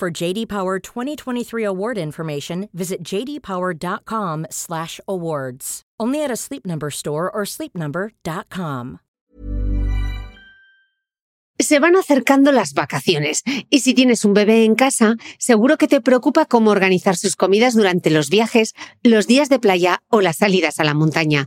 For JD Power 2023 award information, visit jdpower.com/awards. Only at a Sleep Number store or sleepnumber.com. Se van acercando las vacaciones y si tienes un bebé en casa, seguro que te preocupa cómo organizar sus comidas durante los viajes, los días de playa o las salidas a la montaña.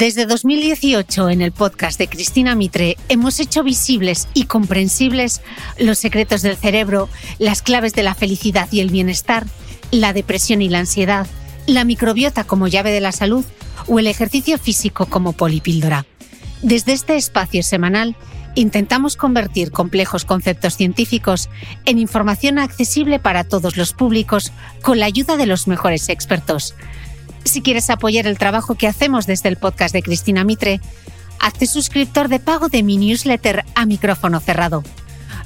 Desde 2018, en el podcast de Cristina Mitre, hemos hecho visibles y comprensibles los secretos del cerebro, las claves de la felicidad y el bienestar, la depresión y la ansiedad, la microbiota como llave de la salud o el ejercicio físico como polipíldora. Desde este espacio semanal, intentamos convertir complejos conceptos científicos en información accesible para todos los públicos con la ayuda de los mejores expertos. Si quieres apoyar el trabajo que hacemos desde el podcast de Cristina Mitre, hazte suscriptor de pago de mi newsletter a micrófono cerrado.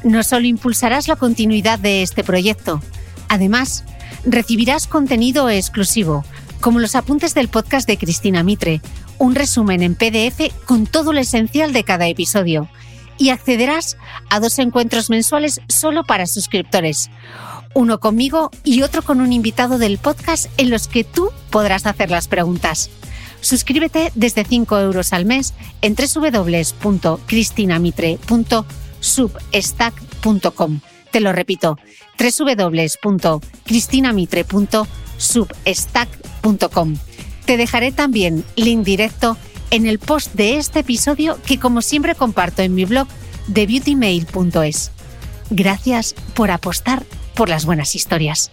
No solo impulsarás la continuidad de este proyecto, además, recibirás contenido exclusivo, como los apuntes del podcast de Cristina Mitre, un resumen en PDF con todo lo esencial de cada episodio, y accederás a dos encuentros mensuales solo para suscriptores uno conmigo y otro con un invitado del podcast en los que tú podrás hacer las preguntas. Suscríbete desde 5 euros al mes en www.cristinamitre.substack.com. Te lo repito, www.cristinamitre.substack.com. Te dejaré también link directo en el post de este episodio que como siempre comparto en mi blog de beautymail.es. Gracias por apostar por las buenas historias.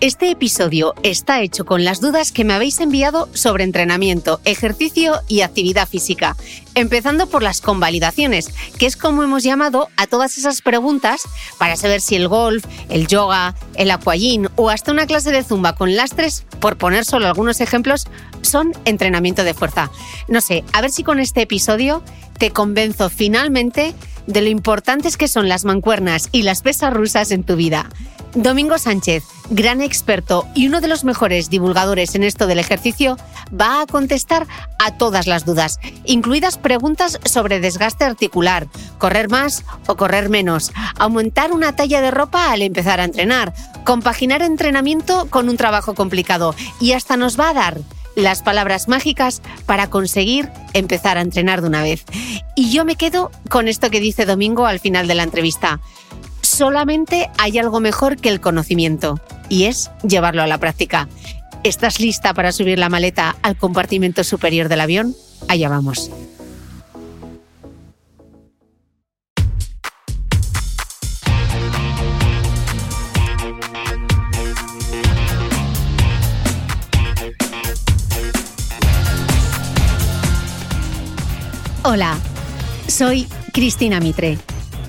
Este episodio está hecho con las dudas que me habéis enviado sobre entrenamiento, ejercicio y actividad física, empezando por las convalidaciones, que es como hemos llamado a todas esas preguntas para saber si el golf, el yoga, el aquagym o hasta una clase de zumba con lastres, por poner solo algunos ejemplos, son entrenamiento de fuerza. No sé, a ver si con este episodio te convenzo finalmente de lo importantes que son las mancuernas y las pesas rusas en tu vida. Domingo Sánchez, gran experto y uno de los mejores divulgadores en esto del ejercicio, va a contestar a todas las dudas, incluidas preguntas sobre desgaste articular, correr más o correr menos, aumentar una talla de ropa al empezar a entrenar, compaginar entrenamiento con un trabajo complicado y hasta nos va a dar las palabras mágicas para conseguir empezar a entrenar de una vez. Y yo me quedo con esto que dice Domingo al final de la entrevista. Solamente hay algo mejor que el conocimiento y es llevarlo a la práctica. ¿Estás lista para subir la maleta al compartimento superior del avión? Allá vamos. Hola, soy Cristina Mitre,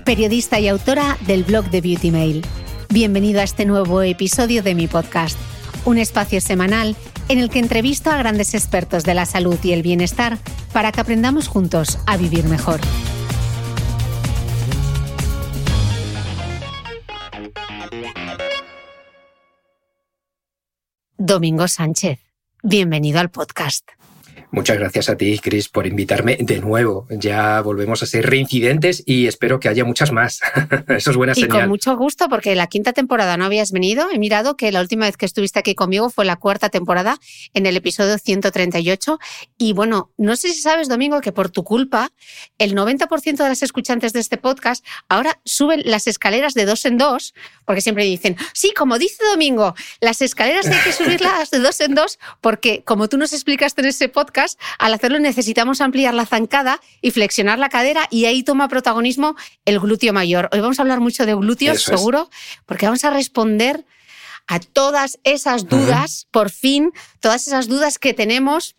periodista y autora del blog de Beauty Mail. Bienvenido a este nuevo episodio de mi podcast, un espacio semanal en el que entrevisto a grandes expertos de la salud y el bienestar para que aprendamos juntos a vivir mejor. Domingo Sánchez. Bienvenido al podcast. Muchas gracias a ti, Chris, por invitarme de nuevo. Ya volvemos a ser reincidentes y espero que haya muchas más. Eso es buena y señal. Y con mucho gusto, porque la quinta temporada no habías venido. He mirado que la última vez que estuviste aquí conmigo fue la cuarta temporada, en el episodio 138. Y bueno, no sé si sabes, Domingo, que por tu culpa, el 90% de las escuchantes de este podcast ahora suben las escaleras de dos en dos, porque siempre dicen, sí, como dice Domingo, las escaleras hay que subirlas de dos en dos, porque como tú nos explicaste en ese podcast, al hacerlo necesitamos ampliar la zancada y flexionar la cadera y ahí toma protagonismo el glúteo mayor. Hoy vamos a hablar mucho de glúteos, seguro, porque vamos a responder a todas esas dudas, por fin, todas esas dudas que tenemos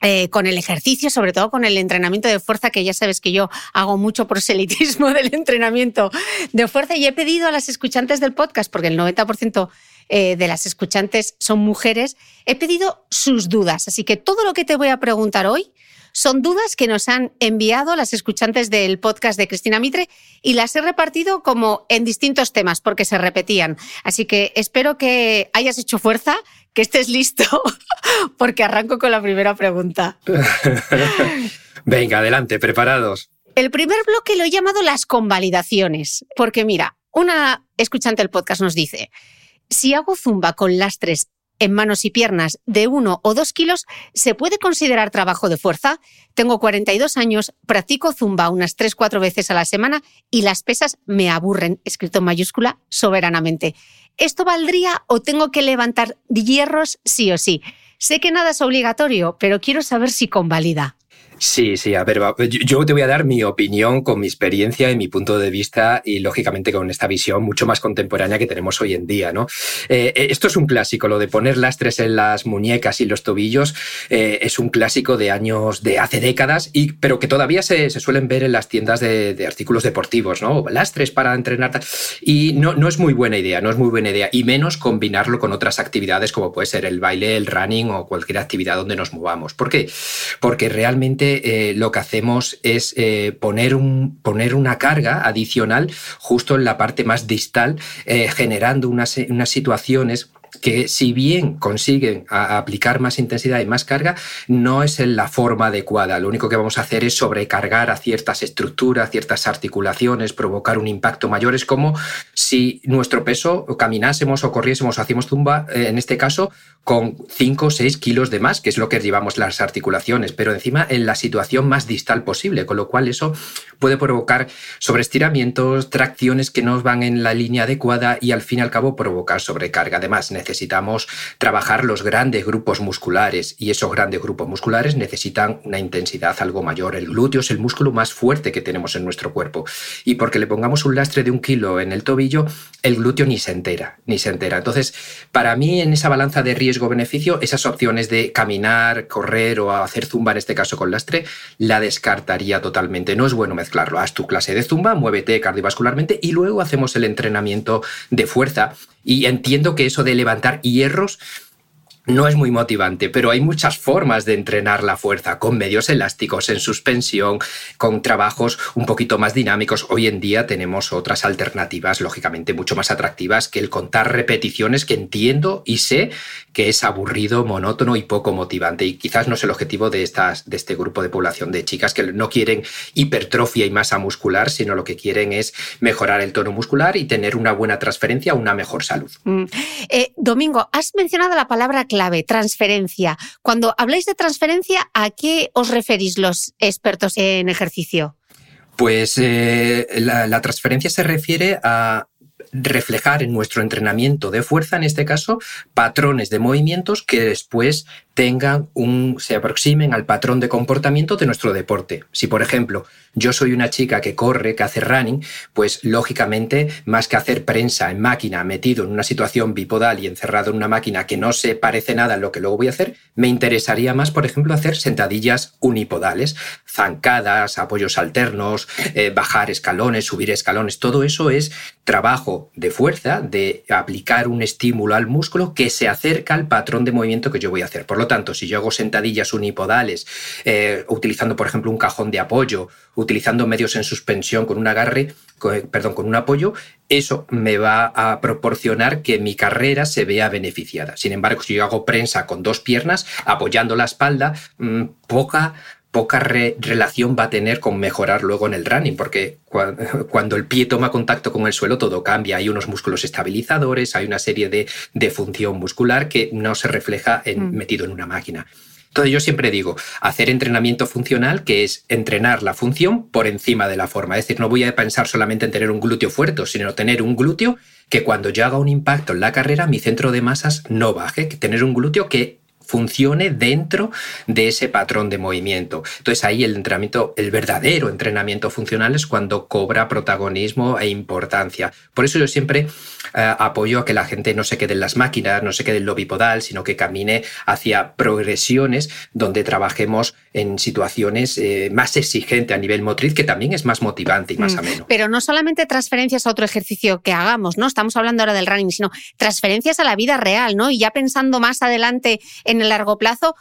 eh, con el ejercicio, sobre todo con el entrenamiento de fuerza, que ya sabes que yo hago mucho proselitismo del entrenamiento de fuerza y he pedido a las escuchantes del podcast, porque el 90% eh, de las escuchantes son mujeres, he pedido sus dudas. Así que todo lo que te voy a preguntar hoy son dudas que nos han enviado las escuchantes del podcast de Cristina Mitre y las he repartido como en distintos temas porque se repetían. Así que espero que hayas hecho fuerza, que estés listo, porque arranco con la primera pregunta. Venga, adelante, preparados. El primer bloque lo he llamado las convalidaciones, porque mira, una escuchante del podcast nos dice, si hago zumba con lastres en manos y piernas de uno o dos kilos, ¿se puede considerar trabajo de fuerza? Tengo 42 años, practico zumba unas 3-4 veces a la semana y las pesas me aburren, escrito en mayúscula, soberanamente. ¿Esto valdría o tengo que levantar hierros sí o sí? Sé que nada es obligatorio, pero quiero saber si convalida. Sí, sí, a ver, yo te voy a dar mi opinión con mi experiencia y mi punto de vista y lógicamente con esta visión mucho más contemporánea que tenemos hoy en día, ¿no? Eh, eh, esto es un clásico, lo de poner lastres en las muñecas y los tobillos eh, es un clásico de años, de hace décadas, pero que todavía se, suelen ver en las tiendas de, artículos deportivos, ¿no? Lastres para entrenar. Y no, no es muy buena idea, no es muy buena idea, y menos combinarlo con otras actividades como puede ser el baile, el running o cualquier actividad donde nos movamos. ¿Por qué? Porque realmente eh, lo que hacemos es eh, poner, un, poner, una carga adicional justo en la parte más distal, eh, generando unas, unas situaciones que si bien consiguen aplicar más intensidad y más carga, no es en la forma adecuada. Lo único que vamos a hacer es sobrecargar a ciertas estructuras, ciertas articulaciones, provocar un impacto mayor. Es como si nuestro peso caminásemos o corriésemos o hacíamos zumba, eh, en este caso, con 5 o 6 kilos de más, que es lo que llevamos las articulaciones, pero encima en la situación más distal posible, con lo cual eso puede provocar sobreestiramientos, tracciones que no van en la línea adecuada y al fin y al cabo provocar sobrecarga. Además, necesitamos trabajar los grandes grupos musculares y esos grandes grupos musculares necesitan una intensidad algo mayor. El glúteo es el músculo más fuerte que tenemos en nuestro cuerpo y porque le pongamos un lastre de un kilo en el tobillo, el glúteo ni se entera, ni se entera. Entonces, para mí en esa balanza de riesgo-beneficio, esas opciones de caminar, correr o hacer zumba, en este caso con lastre, la descartaría totalmente. No es bueno mezclarlo. Haz tu clase de zumba, muévete cardiovascularmente y luego hacemos el entrenamiento de fuerza y entiendo que eso de levantar hierros no es muy motivante, pero hay muchas formas de entrenar la fuerza, con medios elásticos, en suspensión, con trabajos un poquito más dinámicos. Hoy en día tenemos otras alternativas, lógicamente, mucho más atractivas que el contar repeticiones que entiendo y sé que es aburrido, monótono y poco motivante. Y quizás no es el objetivo de, de este grupo de población de chicas que no quieren hipertrofia y masa muscular, sino lo que quieren es mejorar el tono muscular y tener una buena transferencia, una mejor salud. Mm. Eh, Domingo, has mencionado la palabra clave, transferencia. Cuando habláis de transferencia, ¿a qué os referís los expertos en ejercicio? Pues eh, la, transferencia se refiere a reflejar en nuestro entrenamiento de fuerza, en este caso, patrones de movimientos que después tengan un, se aproximen al patrón de comportamiento de nuestro deporte. Si, por ejemplo, yo soy una chica que corre, que hace running, pues lógicamente, más que hacer prensa en máquina, metido en una situación bipodal y encerrado en una máquina que no se parece nada a lo que luego voy a hacer, me interesaría más, por ejemplo, hacer sentadillas unipodales, zancadas, apoyos alternos, eh, bajar escalones, subir escalones, todo eso es trabajo de fuerza, de aplicar un estímulo al músculo que se acerca al patrón de movimiento que yo voy a hacer. Por lo tanto, si yo hago sentadillas unipodales, eh, utilizando, por ejemplo, un cajón de apoyo, utilizando medios en suspensión con un agarre, perdón, con un apoyo, eso me va a proporcionar que mi carrera se vea beneficiada. Sin embargo, si yo hago prensa con dos piernas, apoyando la espalda, mm, poca poca relación va a tener con mejorar luego en el running, porque cuando el pie toma contacto con el suelo todo cambia. Hay unos músculos estabilizadores, hay una serie de, de función muscular que no se refleja en, mm. metido en una máquina. Entonces yo siempre digo, hacer entrenamiento funcional, que es entrenar la función por encima de la forma. Es decir, no voy a pensar solamente en tener un glúteo fuerte, sino tener un glúteo que cuando yo haga un impacto en la carrera, mi centro de masas no baje, que tener un glúteo que funcione dentro de ese patrón de movimiento. Entonces ahí el entrenamiento, el verdadero entrenamiento funcional es cuando cobra protagonismo e importancia. Por eso yo siempre eh, apoyo a que la gente no se quede en las máquinas, no se quede en lo bipodal, sino que camine hacia progresiones donde trabajemos en situaciones eh, más exigentes a nivel motriz, que también es más motivante y más mm. ameno. Pero no solamente transferencias a otro ejercicio que hagamos, ¿no? Estamos hablando ahora del running, sino transferencias a la vida real, ¿no? Y ya pensando más adelante en el largo plazo,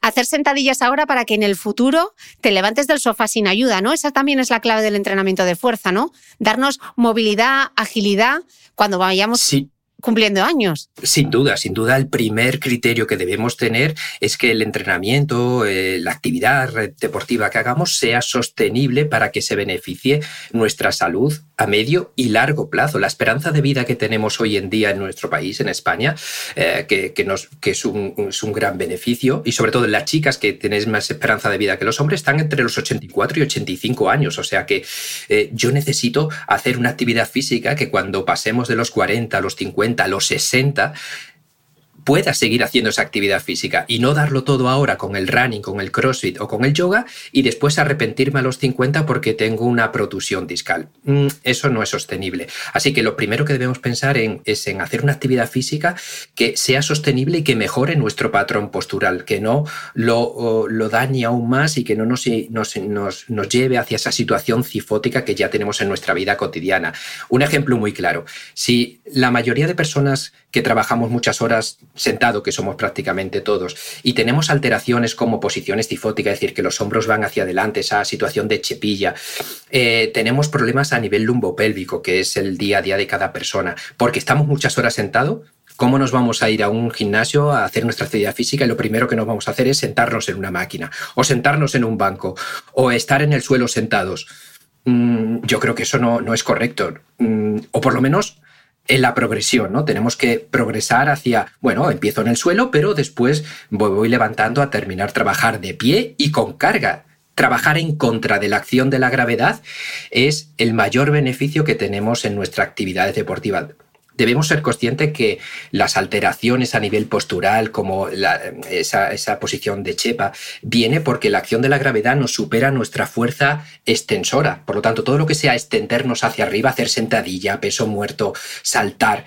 hacer sentadillas ahora para que en el futuro te levantes del sofá sin ayuda, ¿no? Esa también es la clave del entrenamiento de fuerza, ¿no? Darnos movilidad, agilidad cuando vayamos sí cumpliendo años. Sin duda, sin duda, el primer criterio que debemos tener es que el entrenamiento, eh, la actividad deportiva que hagamos sea sostenible para que se beneficie nuestra salud a medio y largo plazo. La esperanza de vida que tenemos hoy en día en nuestro país, en España, eh, que, es, un, gran beneficio, y sobre todo las chicas que tenéis más esperanza de vida que los hombres, están entre los 84 y 85 años. O sea que eh, yo necesito hacer una actividad física que cuando pasemos de los 40 a los 50, a los 60, pueda seguir haciendo esa actividad física y no darlo todo ahora con el running, con el crossfit o con el yoga y después arrepentirme a los 50 porque tengo una protusión discal. Mm, eso no es sostenible. Así que lo primero que debemos pensar en, es en hacer una actividad física que sea sostenible y que mejore nuestro patrón postural, que no lo, lo dañe aún más y que no nos, nos, nos lleve hacia esa situación cifótica que ya tenemos en nuestra vida cotidiana. Un ejemplo muy claro. Si la mayoría de personas que trabajamos muchas horas sentado, que somos prácticamente todos, y tenemos alteraciones como posiciones tifóticas, es decir, que los hombros van hacia adelante, esa situación de chepilla. Eh, tenemos problemas a nivel lumbopélvico, que es el día a día de cada persona, porque estamos muchas horas sentado. ¿Cómo nos vamos a ir a un gimnasio a hacer nuestra actividad física y lo primero que nos vamos a hacer es sentarnos en una máquina o sentarnos en un banco o estar en el suelo sentados? Mm, yo creo que eso no, no es correcto. Mm, o por lo menos en la progresión, ¿no? Tenemos que progresar hacia, bueno, empiezo en el suelo, pero después voy, levantando a terminar trabajar de pie y con carga. Trabajar en contra de la acción de la gravedad es el mayor beneficio que tenemos en nuestra actividad deportiva debemos ser conscientes que las alteraciones a nivel postural, como esa, posición de chepa, viene porque la acción de la gravedad nos supera nuestra fuerza extensora. Por lo tanto, todo lo que sea extendernos hacia arriba, hacer sentadilla, peso muerto, saltar,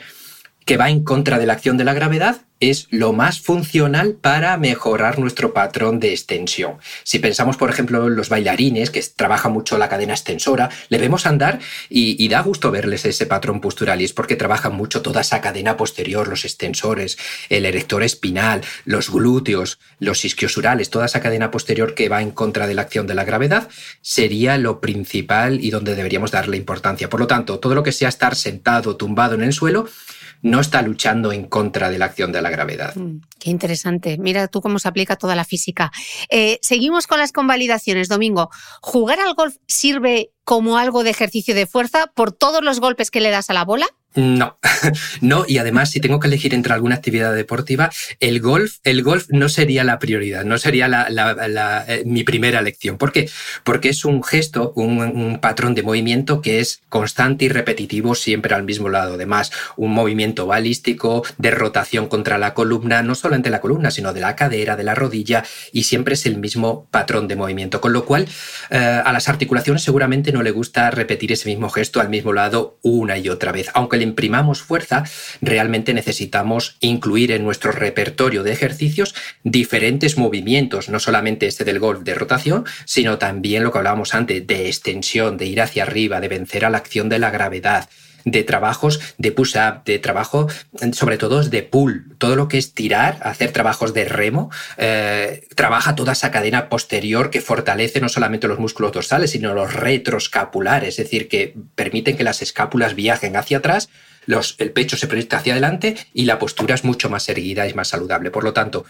que va en contra de la acción de la gravedad, es lo más funcional para mejorar nuestro patrón de extensión. Si pensamos, por ejemplo, en los bailarines, que trabajan mucho la cadena extensora, le vemos andar y, da gusto verles ese patrón postural y es porque trabajan mucho toda esa cadena posterior, los extensores, el erector espinal, los glúteos, los isquiosurales, toda esa cadena posterior que va en contra de la acción de la gravedad, sería lo principal y donde deberíamos darle importancia. Por lo tanto, todo lo que sea estar sentado, tumbado en el suelo, no está luchando en contra de la acción de la gravedad. Mm, qué interesante. Mira tú cómo se aplica toda la física. Eh, seguimos con las convalidaciones. Domingo, ¿jugar al golf sirve como algo de ejercicio de fuerza por todos los golpes que le das a la bola? No, no, y además si tengo que elegir entre alguna actividad deportiva, el golf, el golf no sería la prioridad, no sería la, eh, mi primera elección. ¿Por qué? Porque es un gesto, un, patrón de movimiento que es constante y repetitivo siempre al mismo lado. Además, un movimiento balístico de rotación contra la columna, no solamente la columna, sino de la cadera, de la rodilla, y siempre es el mismo patrón de movimiento. Con lo cual, eh, a las articulaciones seguramente no le gusta repetir ese mismo gesto al mismo lado una y otra vez, aunque imprimamos fuerza, realmente necesitamos incluir en nuestro repertorio de ejercicios diferentes movimientos, no solamente este del golf de rotación, sino también lo que hablábamos antes de extensión, de ir hacia arriba, de vencer a la acción de la gravedad, de trabajos de push-up, de trabajo, sobre todo de pull. Todo lo que es tirar, hacer trabajos de remo, eh, trabaja toda esa cadena posterior que fortalece no solamente los músculos dorsales, sino los retroscapulares, es decir, que permiten que las escápulas viajen hacia atrás, los, el pecho se proyecta hacia adelante y la postura es mucho más erguida y más saludable. Por lo tanto,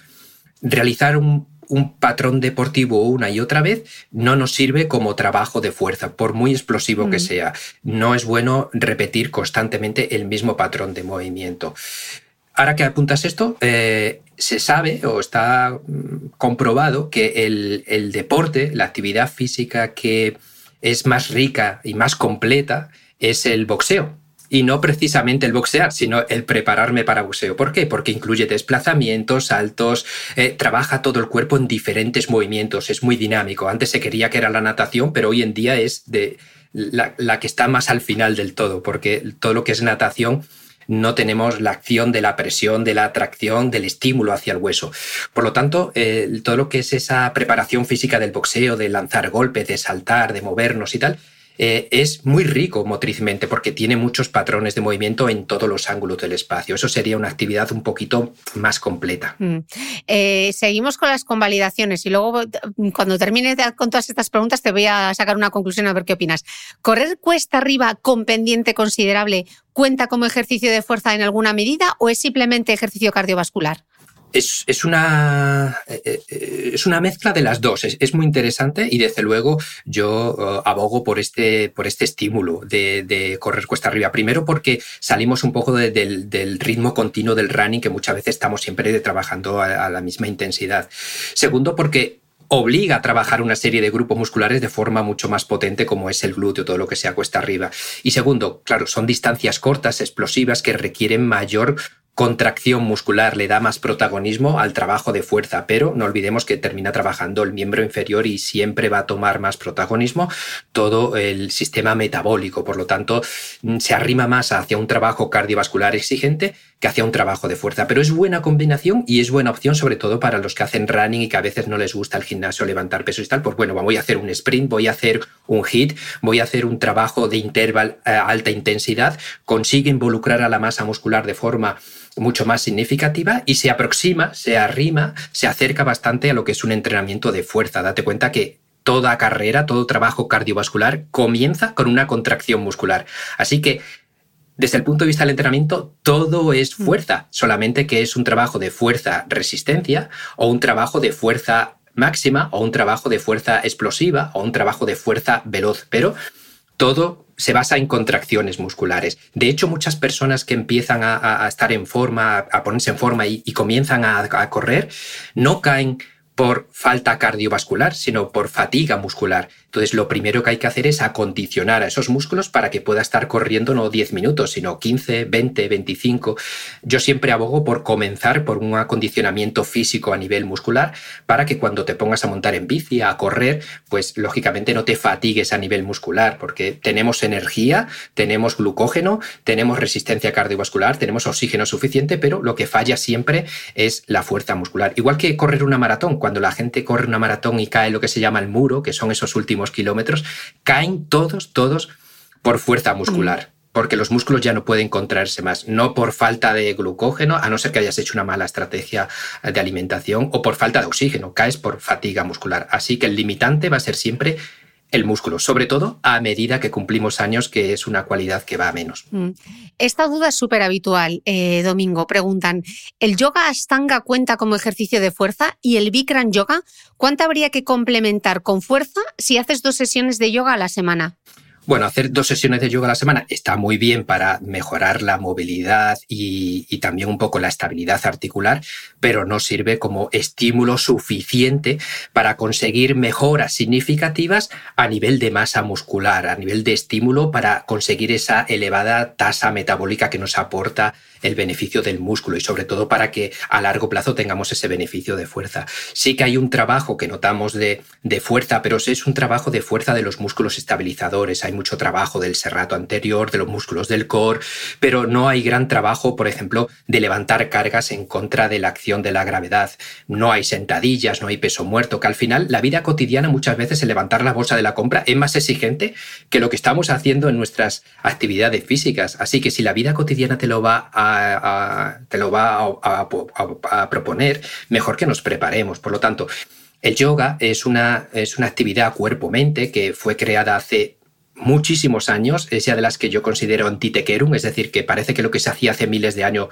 realizar un un patrón deportivo una y otra vez no nos sirve como trabajo de fuerza, por muy explosivo que mm. sea. No es bueno repetir constantemente el mismo patrón de movimiento. Ahora que apuntas esto, eh, se sabe o está mm, comprobado que el, el deporte, la actividad física que es más rica y más completa es el boxeo y no precisamente el boxear, sino el prepararme para boxeo. ¿Por qué? Porque incluye desplazamientos, saltos, eh, trabaja todo el cuerpo en diferentes movimientos, es muy dinámico. Antes se quería que era la natación, pero hoy en día es la que está más al final del todo, porque todo lo que es natación no tenemos la acción de la presión, de la atracción, del estímulo hacia el hueso. Por lo tanto, eh, todo lo que es esa preparación física del boxeo, de lanzar golpes, de saltar, de movernos y tal, eh, es muy rico motrizmente porque tiene muchos patrones de movimiento en todos los ángulos del espacio. Eso sería una actividad un poquito más completa. Mm. Eh, seguimos con las convalidaciones y luego cuando termine con todas estas preguntas te voy a sacar una conclusión a ver qué opinas. ¿Correr cuesta arriba con pendiente considerable cuenta como ejercicio de fuerza en alguna medida o es simplemente ejercicio cardiovascular? Es, una, eh, eh, es una mezcla de las dos. Es, muy interesante y desde luego yo eh, abogo por este, por este estímulo de, correr cuesta arriba. Primero porque salimos un poco del, ritmo continuo del running que muchas veces estamos siempre trabajando a, la misma intensidad. Segundo porque obliga a trabajar una serie de grupos musculares de forma mucho más potente como es el glúteo, todo lo que sea cuesta arriba. Y segundo, claro, son distancias cortas, explosivas, que requieren mayor contracción muscular le da más protagonismo al trabajo de fuerza, pero no olvidemos que termina trabajando el miembro inferior y siempre va a tomar más protagonismo todo el sistema metabólico. Por lo tanto, mm, se arrima más hacia un trabajo cardiovascular exigente que hacia un trabajo de fuerza. Pero es buena combinación y es buena opción sobre todo para los que hacen running y que a veces no les gusta el gimnasio, levantar peso y tal. Pues bueno, voy a hacer un sprint, voy a hacer un hit, voy a hacer un trabajo de interval a eh, alta intensidad, consigue involucrar a la masa muscular de forma mucho más significativa y se aproxima, se arrima, se acerca bastante a lo que es un entrenamiento de fuerza. Date cuenta que toda carrera, todo trabajo cardiovascular comienza con una contracción muscular. Así que desde el punto de vista del entrenamiento, todo es mm. fuerza, solamente que es un trabajo de fuerza-resistencia o un trabajo de fuerza máxima o un trabajo de fuerza explosiva o un trabajo de fuerza veloz. Pero todo se basa en contracciones musculares. De hecho, muchas personas que empiezan a, estar en forma, a ponerse en forma y, comienzan a correr, no caen por falta cardiovascular, sino por fatiga muscular. Entonces, lo primero que hay que hacer es acondicionar a esos músculos para que pueda estar corriendo no 10 minutos, sino 15, 20, 25. Yo siempre abogo por comenzar por un acondicionamiento físico a nivel muscular para que cuando te pongas a montar en bici, a correr, pues lógicamente no te fatigues a nivel muscular, porque tenemos energía, tenemos glucógeno, tenemos resistencia cardiovascular, tenemos oxígeno suficiente, pero lo que falla siempre es la fuerza muscular. Igual que correr una maratón, cuando la gente corre una maratón y cae lo que se llama el muro, que son esos últimos kilómetros, caen todos, todos por fuerza muscular. Porque los músculos ya no pueden contraerse más, no por falta de glucógeno, a no ser que hayas hecho una mala estrategia de alimentación, o por falta de oxígeno, caes por fatiga muscular. Así que el limitante va a ser siempre el músculo, sobre todo a medida que cumplimos años, que es una cualidad que va a menos. Mm. Esta duda es súper habitual, eh, Domingo. Preguntan, ¿el yoga astanga cuenta como ejercicio de fuerza y el Bikram yoga cuánto habría que complementar con fuerza si haces dos sesiones de yoga a la semana? Bueno, hacer dos sesiones de yoga a la semana está muy bien para mejorar la movilidad y, también un poco la estabilidad articular, pero no sirve como estímulo suficiente para conseguir mejoras significativas a nivel de masa muscular, a nivel de estímulo para conseguir esa elevada tasa metabólica que nos aporta el beneficio del músculo y sobre todo para que a largo plazo tengamos ese beneficio de fuerza. Sí que hay un trabajo que notamos de, de fuerza, pero es un trabajo de fuerza de los músculos estabilizadores. Hay mucho trabajo del serrato anterior, de los músculos del core, pero no hay gran trabajo, por ejemplo, de levantar cargas en contra de la acción de la gravedad. No hay sentadillas, no hay peso muerto, que al final la vida cotidiana muchas veces el levantar la bolsa de la compra es más exigente que lo que estamos haciendo en nuestras actividades físicas. Así que si la vida cotidiana te lo va a, te lo va a, proponer, mejor que nos preparemos. Por lo tanto, el yoga es una, es una actividad cuerpo-mente que fue creada hace muchísimos años, es ya de las que yo considero antitequerum, es decir, que parece que lo que se hacía hace miles de años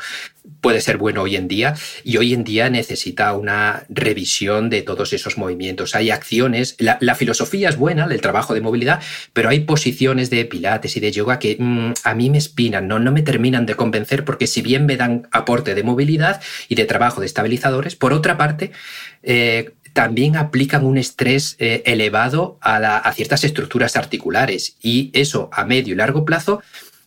puede ser bueno hoy en día y hoy en día necesita una revisión de todos esos movimientos. Hay acciones, la, filosofía es buena, el trabajo de movilidad, pero hay posiciones de pilates y de yoga que mm, a mí me espinan, ¿no? no me terminan de convencer porque si bien me dan aporte de movilidad y de trabajo de estabilizadores, por otra parte, eh, también aplican un estrés eh, elevado a, ciertas estructuras articulares y eso a medio y largo plazo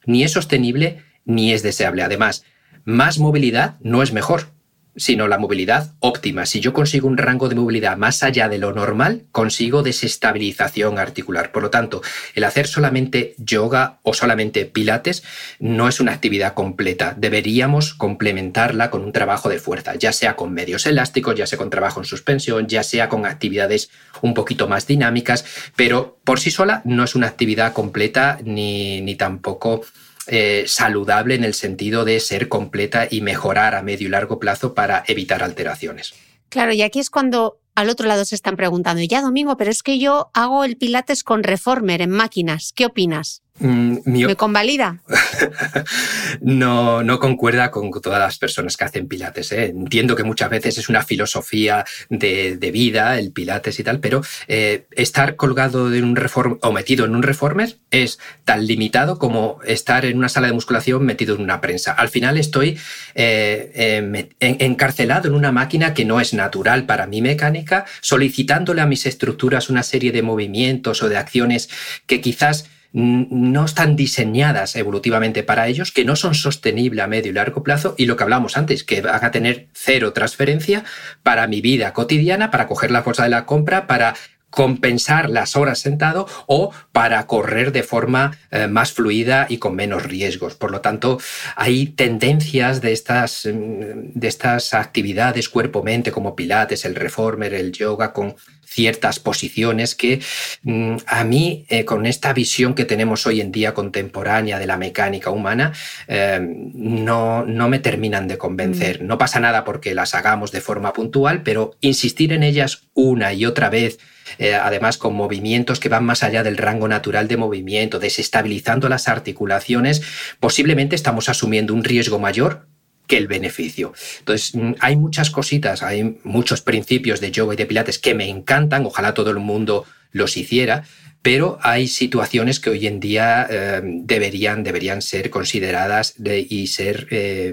ni es sostenible ni es deseable. Además, más movilidad no es mejor sino la movilidad óptima. Si yo consigo un rango de movilidad más allá de lo normal, consigo desestabilización articular. Por lo tanto, el hacer solamente yoga o solamente pilates no es una actividad completa. Deberíamos complementarla con un trabajo de fuerza, ya sea con medios elásticos, ya sea con trabajo en suspensión, ya sea con actividades un poquito más dinámicas, pero por sí sola no es una actividad completa ni, ni tampoco eh, saludable en el sentido de ser completa y mejorar a medio y largo plazo para evitar alteraciones. Claro, y aquí es cuando al otro lado se están preguntando, ya Domingo, pero es que yo hago el Pilates con Reformer en máquinas, ¿qué opinas? Mm, ¿Me convalida? no, no concuerda con todas las personas que hacen pilates. ¿eh? Entiendo que muchas veces es una filosofía de, vida, el pilates y tal, pero eh, estar colgado en un reform o metido en un reformer es tan limitado como estar en una sala de musculación metido en una prensa. Al final estoy eh, encarcelado en una máquina que no es natural para mi mecánica, solicitándole a mis estructuras una serie de movimientos o de acciones que quizás no están diseñadas evolutivamente para ellos, que no son sostenibles a medio y largo plazo y lo que hablamos antes, que van a tener cero transferencia para mi vida cotidiana, para coger la fuerza de la compra, para compensar las horas sentado o para correr de forma eh, más fluida y con menos riesgos. Por lo tanto, hay tendencias de estas, mm, de estas actividades cuerpo-mente como pilates, el reformer, el yoga, con ciertas posiciones que mm, a mí, eh, con esta visión que tenemos hoy en día contemporánea de la mecánica humana, eh, no, no me terminan de convencer. Mm. No pasa nada porque las hagamos de forma puntual, pero insistir en ellas una y otra vez eh, además con movimientos que van más allá del rango natural de movimiento, desestabilizando las articulaciones, posiblemente estamos asumiendo un riesgo mayor que el beneficio. Entonces, mm, hay muchas cositas, hay muchos principios de yoga y de pilates que me encantan, ojalá todo el mundo los hiciera, pero hay situaciones que hoy en día eh, deberían, deberían ser consideradas y ser, eh,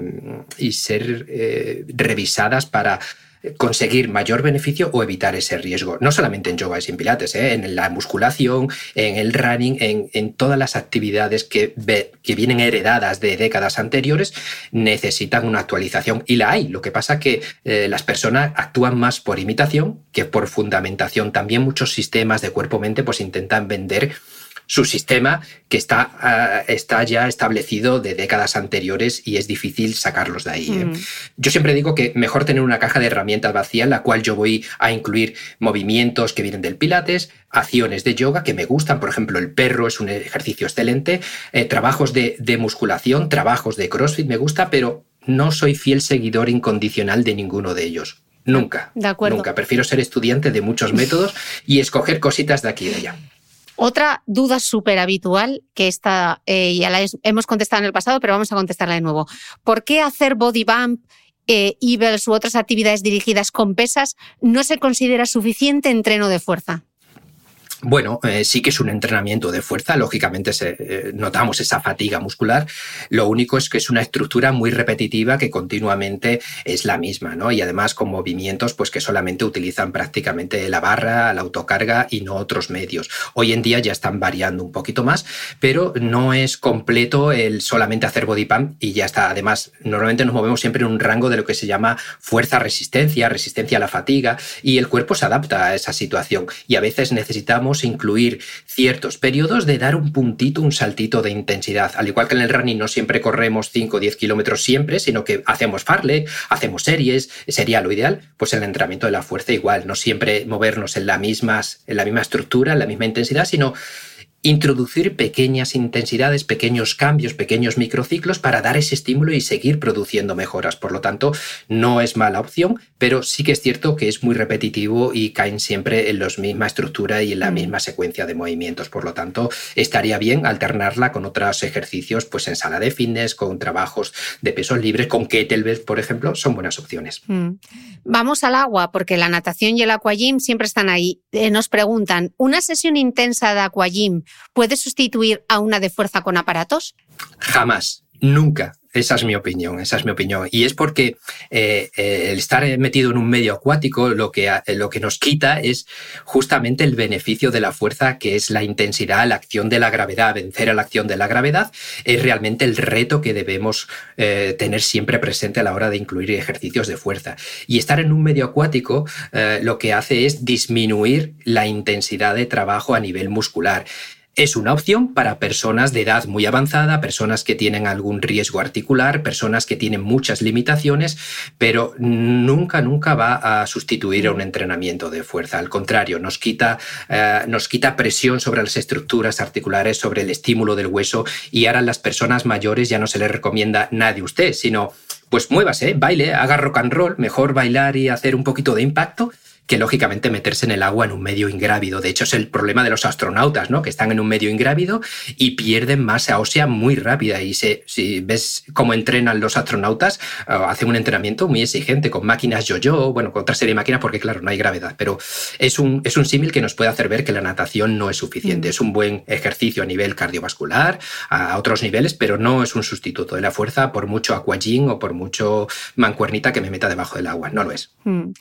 y ser revisadas para conseguir mayor beneficio o evitar ese riesgo. No solamente en yoga y en pilates, ¿eh? en la musculación, en el running, en, todas las actividades que, que, vienen heredadas de décadas anteriores, necesitan una actualización y la hay. Lo que pasa es que eh, las personas actúan más por imitación que por fundamentación. También muchos sistemas de cuerpo-mente pues intentan vender su sistema que está, ah, está ya establecido de décadas anteriores y es difícil sacarlos de ahí. ¿eh? Mm. Yo siempre digo que mejor tener una caja de herramientas vacía en la cual yo voy a incluir movimientos que vienen del pilates, acciones de yoga que me gustan, por ejemplo, el perro es un ejercicio excelente, eh, trabajos de, de musculación, trabajos de CrossFit me gusta, pero no soy fiel seguidor incondicional de ninguno de ellos. Nunca. De acuerdo. Nunca. Prefiero ser estudiante de muchos métodos y escoger cositas de aquí y de allá. Otra duda súper habitual, que esta eh, ya la hemos contestado en el pasado, pero vamos a contestarla de nuevo. ¿Por qué hacer body bump, eh, u otras actividades dirigidas con pesas no se considera suficiente entreno de fuerza? Bueno, eh, sí que es un entrenamiento de fuerza, lógicamente eh, notamos esa fatiga muscular, lo único es que es una estructura muy repetitiva que continuamente es la misma, ¿no? Y además con movimientos pues que solamente utilizan prácticamente la barra, la autocarga y no otros medios. Hoy en día ya están variando un poquito más, pero no es completo el solamente hacer body pump y ya está. Además, normalmente nos movemos siempre en un rango de lo que se llama fuerza-resistencia, resistencia a la fatiga y el cuerpo se adapta a esa situación y a veces necesitamos incluir ciertos periodos de dar un puntito, un saltito de intensidad. Al igual que en el running no siempre corremos 5 o 10 kilómetros siempre, sino que hacemos farle, hacemos series, sería lo ideal, pues el entrenamiento de la fuerza igual, no siempre movernos en la en la misma estructura, en la misma intensidad, sino introducir pequeñas intensidades, pequeños cambios, pequeños microciclos para dar ese estímulo y seguir produciendo mejoras. Por lo tanto, no es mala opción, pero sí que es cierto que es muy repetitivo y caen siempre en la misma estructura y en la mm. misma secuencia de movimientos. Por lo tanto, estaría bien alternarla con otros ejercicios, pues en sala de fitness, con trabajos de pesos libres, con kettlebells, por ejemplo, son buenas opciones. Mm. Vamos al agua, porque la natación y el aquagym siempre están ahí. Eh, nos preguntan, ¿una sesión intensa de aquagym puede sustituir a una de fuerza con aparatos? Jamás, nunca. Esa es mi opinión, esa es mi opinión. Y es porque eh, eh, el estar metido en un medio acuático lo que, eh, lo que nos quita es justamente el beneficio de la fuerza, que es la intensidad, la acción de la gravedad. Vencer a la acción de la gravedad es realmente el reto que debemos tener siempre presente a la hora de incluir ejercicios de fuerza. Y estar en un medio acuático lo que hace es disminuir la intensidad de trabajo a nivel muscular es una opción para personas de edad muy avanzada, personas que tienen algún riesgo articular, personas que tienen muchas limitaciones, pero nunca, nunca va a sustituir a un entrenamiento de fuerza. Al contrario, nos quita, eh, nos quita presión sobre las estructuras articulares, sobre el estímulo del hueso y ahora a las personas mayores ya no se les recomienda nada de usted, sino pues muévase, baile, haga rock and roll, mejor bailar y hacer un poquito de impacto que lógicamente meterse en el agua en un medio ingrávido. De hecho, es el problema de los astronautas, ¿no? Que están en un medio ingrávido y pierden masa ósea muy rápida. Y si ves cómo entrenan los astronautas, uh, hacen un entrenamiento muy exigente con máquinas yo-yo, bueno, con otra serie de máquinas, porque claro, no hay gravedad. Pero es un, es un símil que nos puede hacer ver que la natación no es suficiente. Mm. Es un buen ejercicio a nivel cardiovascular, a otros niveles, pero no es un sustituto de la fuerza por mucho aquagym o por mucho mancuernita que me meta debajo del agua. No lo es. Mm.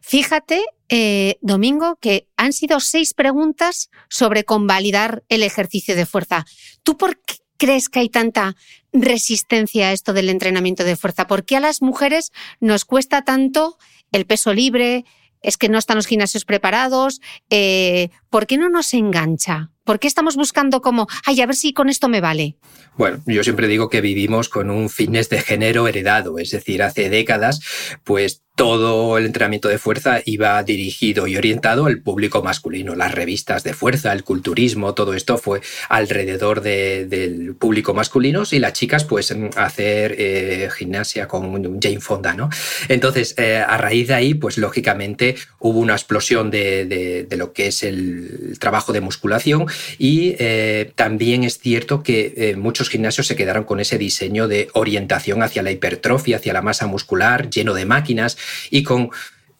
Fíjate, eh, Domingo, que han sido seis preguntas sobre convalidar el ejercicio de fuerza. ¿Tú por qué crees que hay tanta resistencia a esto del entrenamiento de fuerza? ¿Por qué a las mujeres nos cuesta tanto el peso libre? ¿Es que no están los gimnasios preparados? Eh, ¿Por qué no nos engancha? ¿Por qué estamos buscando como, ay, a ver si con esto me vale? Bueno, yo siempre digo que vivimos con un fitness de género heredado, es decir, hace décadas, pues todo el entrenamiento de fuerza iba dirigido y orientado al público masculino. Las revistas de fuerza, el culturismo, todo esto fue alrededor del público masculino y las chicas pues hacer eh, gimnasia con Jane Fonda, ¿no? Entonces, eh, a raíz de ahí, pues lógicamente hubo una explosión de, lo que es el trabajo de musculación y eh, también es cierto que muchos gimnasios se quedaron con ese diseño de orientación hacia la hipertrofia, hacia la masa muscular, lleno de máquinas y con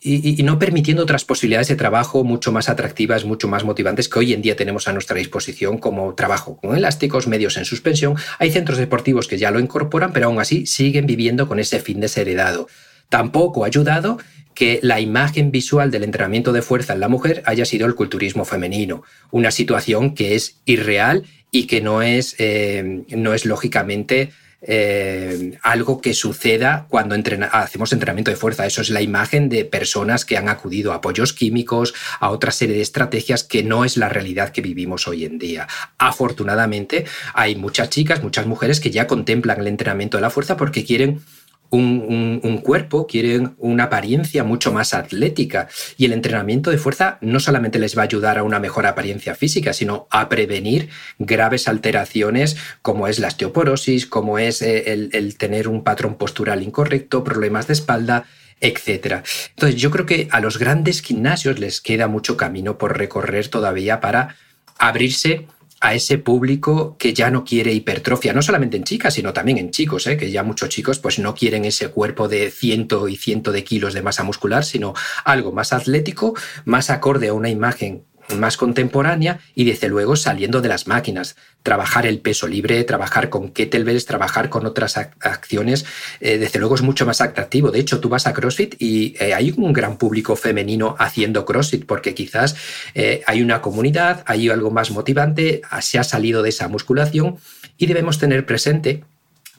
y, no permitiendo otras posibilidades de trabajo mucho más atractivas, mucho más motivantes que hoy en día tenemos a nuestra disposición como trabajo con elásticos, medios en suspensión. Hay centros deportivos que ya lo incorporan, pero aún así siguen viviendo con ese fin desheredado. Tampoco ha ayudado que la imagen visual del entrenamiento de fuerza en la mujer haya sido el culturismo femenino, una situación que es irreal y que no es, eh, no es lógicamente eh, algo que suceda cuando hacemos entrenamiento de fuerza. Eso es la imagen de personas que han acudido a apoyos químicos, a otra serie de estrategias que no es la realidad que vivimos hoy en día. Afortunadamente, hay muchas chicas, muchas mujeres que ya contemplan el entrenamiento de la fuerza porque quieren un, cuerpo, quieren una apariencia mucho más atlética. Y el entrenamiento de fuerza no solamente les va a ayudar a una mejor apariencia física, sino a prevenir graves alteraciones como es la osteoporosis, como es eh, el, el tener un patrón postural incorrecto, problemas de espalda, etcétera. Entonces yo creo que a los grandes gimnasios les queda mucho camino por recorrer todavía para abrirse a ese público que ya no quiere hipertrofia, no solamente en chicas, sino también en chicos, ¿eh? que ya muchos chicos pues no quieren ese cuerpo de ciento y ciento de kilos de masa muscular, sino algo más atlético, más acorde a una imagen más contemporánea y desde luego saliendo de las máquinas. Trabajar el peso libre, trabajar con kettlebells, trabajar con otras acciones, eh, desde luego es mucho más atractivo. De hecho, tú vas a CrossFit y eh, hay un gran público femenino haciendo CrossFit porque quizás eh, hay una comunidad, hay algo más motivante, se ha salido de esa musculación y debemos tener presente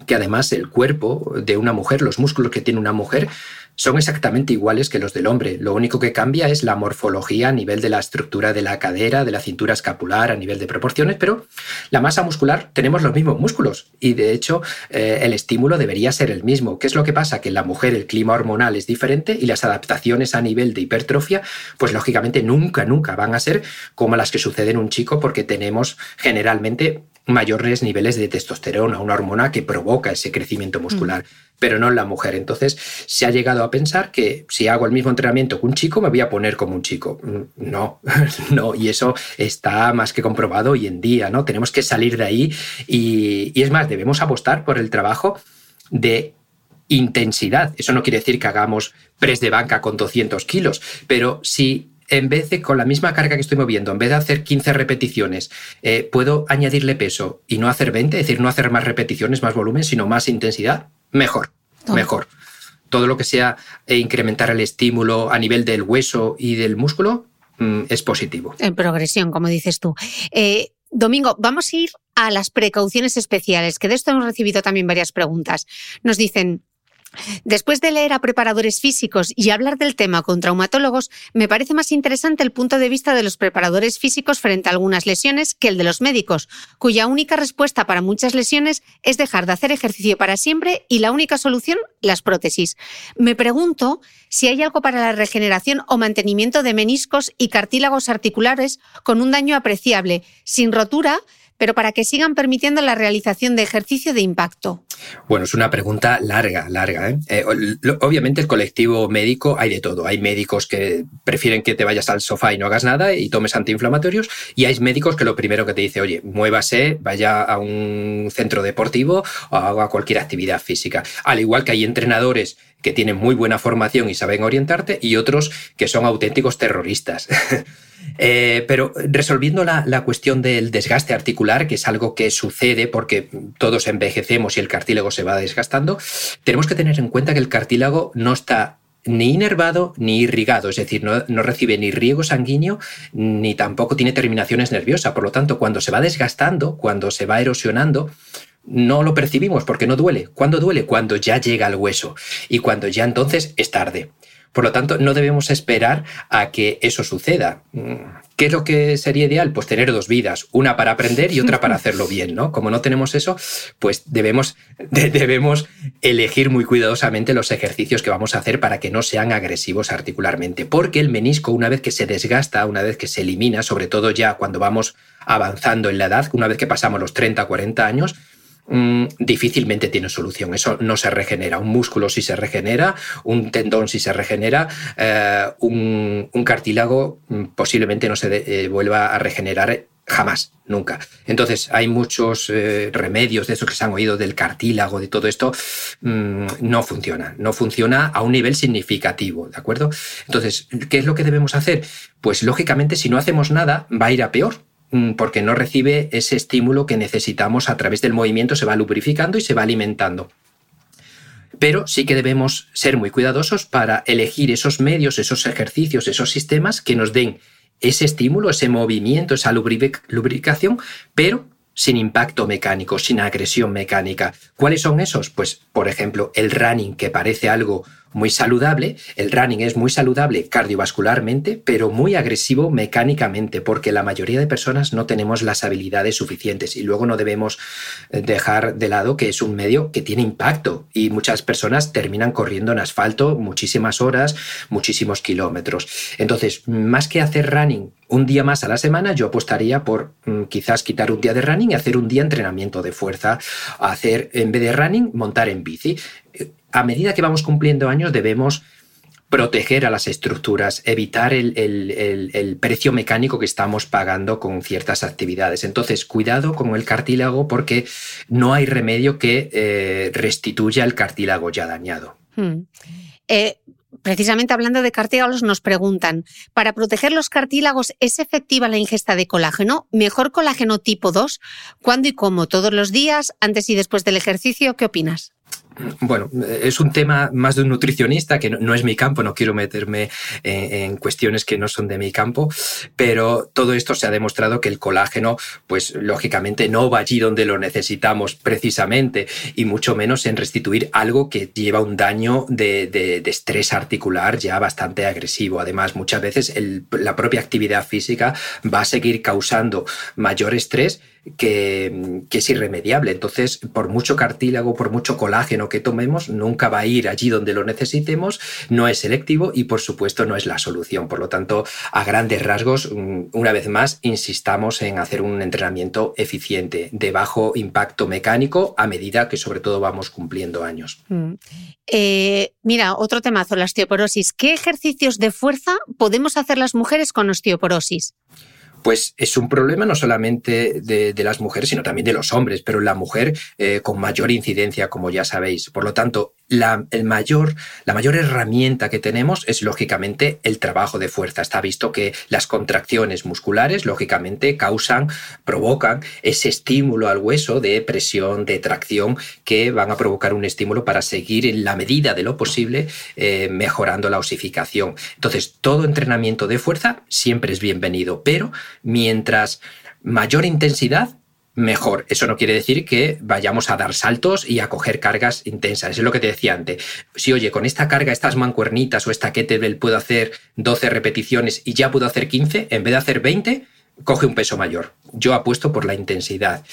que además el cuerpo de una mujer, los músculos que tiene una mujer, son exactamente iguales que los del hombre. Lo único que cambia es la morfología a nivel de la estructura de la cadera, de la cintura escapular, a nivel de proporciones, pero la masa muscular tenemos los mismos músculos y de hecho eh, el estímulo debería ser el mismo. ¿Qué es lo que pasa? Que en la mujer el clima hormonal es diferente y las adaptaciones a nivel de hipertrofia, pues lógicamente nunca, nunca van a ser como las que suceden en un chico porque tenemos generalmente mayores niveles de testosterona, una hormona que provoca ese crecimiento muscular, mm. pero no en la mujer. Entonces se ha llegado a pensar que si hago el mismo entrenamiento que un chico, me voy a poner como un chico. Mm, no, no, y eso está más que comprobado hoy en día, ¿no? Tenemos que salir de ahí y, y es más, debemos apostar por el trabajo de intensidad. Eso no quiere decir que hagamos press de banca con 200 kilos, pero si en vez de con la misma carga que estoy moviendo, en vez de hacer 15 repeticiones, eh, puedo añadirle peso y no hacer 20, es decir, no hacer más repeticiones, más volumen, sino más intensidad, mejor, mejor. Todo lo que sea eh, incrementar el estímulo a nivel del hueso y del músculo mm, es positivo. En progresión, como dices tú. Eh, Domingo, vamos a ir a las precauciones especiales, que de esto hemos recibido también varias preguntas. Nos dicen, Después de leer a preparadores físicos y hablar del tema con traumatólogos, me parece más interesante el punto de vista de los preparadores físicos frente a algunas lesiones que el de los médicos, cuya única respuesta para muchas lesiones es dejar de hacer ejercicio para siempre y la única solución, las prótesis. Me pregunto si hay algo para la regeneración o mantenimiento de meniscos y cartílagos articulares con un daño apreciable, sin rotura, pero para que sigan permitiendo la realización de ejercicio de impacto. Bueno, es una pregunta larga, larga. ¿eh? Eh, obviamente el colectivo médico hay de todo. Hay médicos que prefieren que te vayas al sofá y no hagas nada y tomes antiinflamatorios y hay médicos que lo primero que te dice, oye, muévase, vaya a un centro deportivo o haga cualquier actividad física. Al igual que hay entrenadores que tienen muy buena formación y saben orientarte y otros que son auténticos terroristas. Eh, pero resolviendo la, cuestión del desgaste articular, que es algo que sucede porque todos envejecemos y el cartílago se va desgastando, tenemos que tener en cuenta que el cartílago no está ni inervado ni irrigado, es decir, no, no, recibe ni riego sanguíneo ni tampoco tiene terminaciones nerviosas. Por lo tanto, cuando se va desgastando, cuando se va erosionando, no lo percibimos porque no duele. ¿Cuándo duele? Cuando ya llega al hueso y cuando ya entonces es tarde. Por lo tanto, no debemos esperar a que eso suceda. ¿Qué es lo que sería ideal? Pues tener dos vidas, una para aprender y otra para hacerlo bien, ¿no? Como no tenemos eso, pues debemos, debemos elegir muy cuidadosamente los ejercicios que vamos a hacer para que no sean agresivos articularmente, porque el menisco, una vez que se desgasta, una vez que se elimina, sobre todo ya cuando vamos avanzando en la edad, una vez que pasamos los 30, 40 años, Mm, difícilmente tiene solución. Eso no se regenera. Un músculo sí se regenera, un tendón sí se regenera, eh, un, cartílago mm, posiblemente no se eh, vuelva a regenerar jamás, nunca. Entonces, hay muchos eh, remedios de esos que se han oído del cartílago, de todo esto, mm, no funciona. No funciona a un nivel significativo, ¿de acuerdo? Entonces, ¿qué es lo que debemos hacer? Pues lógicamente, si no hacemos nada, va a ir a peor porque no recibe ese estímulo que necesitamos a través del movimiento, se va lubrificando y se va alimentando. Pero sí que debemos ser muy cuidadosos para elegir esos medios, esos ejercicios, esos sistemas que nos den ese estímulo, ese movimiento, esa lubricación, pero sin impacto mecánico, sin agresión mecánica. ¿Cuáles son esos? Pues, por ejemplo, el running, que parece algo muy saludable. El running es muy saludable cardiovascularmente, pero muy agresivo mecánicamente, porque la mayoría de personas no tenemos las habilidades suficientes. Y luego no debemos eh, dejar de lado que es un medio que tiene impacto y muchas personas terminan corriendo en asfalto muchísimas horas, muchísimos kilómetros. Entonces, más que hacer running un día más a la semana, yo apostaría por mm, quizás quitar un día de running y hacer un día entrenamiento de fuerza, hacer en vez de running, montar en bici a medida que vamos cumpliendo años debemos proteger a las estructuras, evitar el, precio mecánico que estamos pagando con ciertas actividades. Entonces, cuidado con el cartílago porque no hay remedio que eh, restituya el cartílago ya dañado. Hmm. Eh, precisamente hablando de cartílagos, nos preguntan, ¿para proteger los cartílagos es efectiva la ingesta de colágeno? ¿Mejor colágeno tipo 2? ¿Cuándo y cómo? ¿Todos los días? ¿Antes y después del ejercicio? ¿Qué opinas? Bueno, es un tema más de un nutricionista, que no, es mi campo, no quiero meterme en, cuestiones que no son de mi campo, pero todo esto se ha demostrado que el colágeno, pues lógicamente no va allí donde lo necesitamos precisamente, y mucho menos en restituir algo que lleva un daño de, estrés articular ya bastante agresivo. Además, muchas veces la propia actividad física va a seguir causando mayor estrés que, es irremediable. Entonces, por mucho cartílago, por mucho colágeno que tomemos, nunca va a ir allí donde lo necesitemos, no es selectivo y, por supuesto, no es la solución. Por lo tanto, a grandes rasgos, mm, una vez más, insistamos en hacer un entrenamiento eficiente, de bajo impacto mecánico, a medida que sobre todo vamos cumpliendo años. Mm. Eh, mira, otro temazo, la osteoporosis. ¿Qué ejercicios de fuerza podemos hacer las mujeres con osteoporosis? Pues es un problema no solamente de, las mujeres, sino también de los hombres, pero la mujer eh, con mayor incidencia, como ya sabéis. Por lo tanto, la, el mayor, la mayor herramienta que tenemos es lógicamente el trabajo de fuerza. Está visto que las contracciones musculares, lógicamente, causan, provocan ese estímulo al hueso de presión, de tracción, que van a provocar un estímulo para seguir en la medida de lo posible eh, mejorando la osificación. Entonces, todo entrenamiento de fuerza siempre es bienvenido, pero mientras mayor intensidad, mejor. Eso no quiere decir que vayamos a dar saltos y a coger cargas intensas. Es lo que te decía antes. Si, oye, con esta carga, estas mancuernitas o esta kettlebell puedo hacer 12 repeticiones y ya puedo hacer 15, en vez de hacer 20, coge un peso mayor. Yo apuesto por la intensidad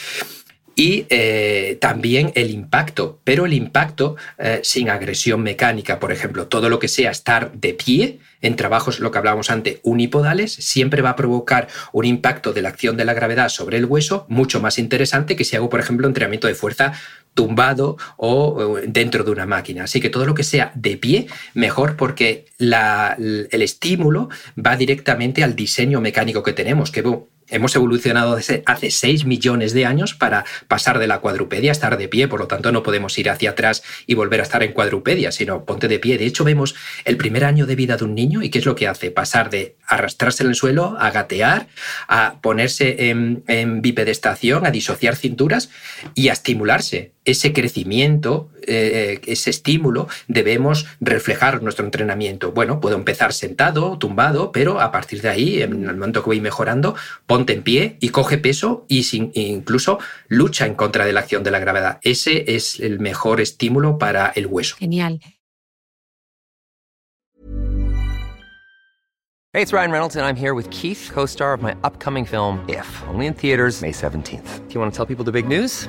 y eh, también el impacto, pero el impacto eh, sin agresión mecánica, por ejemplo, todo lo que sea estar de pie en trabajos, lo que hablábamos antes, unipodales, siempre va a provocar un impacto de la acción de la gravedad sobre el hueso mucho más interesante que si hago, por ejemplo, entrenamiento de fuerza tumbado o dentro de una máquina. Así que todo lo que sea de pie, mejor porque el estímulo va directamente al diseño mecánico que tenemos, que hemos evolucionado desde hace 6 millones de años para pasar de la cuadrupedia a estar de pie, por lo tanto no podemos ir hacia atrás y volver a estar en cuadrupedia, sino ponte de pie. De hecho, vemos el primer año de vida de un niño y qué es lo que hace, pasar de arrastrarse en el suelo, a gatear, a ponerse en, en bipedestación, a disociar cinturas y a estimularse ese crecimiento, eh, ese estímulo, debemos reflejar nuestro entrenamiento. Bueno, puedo empezar sentado, tumbado, pero a partir de ahí, en el momento que voy mejorando, ponte en pie y coge peso y sin, incluso lucha en contra de la acción de la gravedad. Ese es el mejor estímulo para el hueso. Genial. Hey, it's Ryan Reynolds and I'm here with Keith, co-star of my upcoming film If, only in theaters May 17th. Do you want to tell people the big news?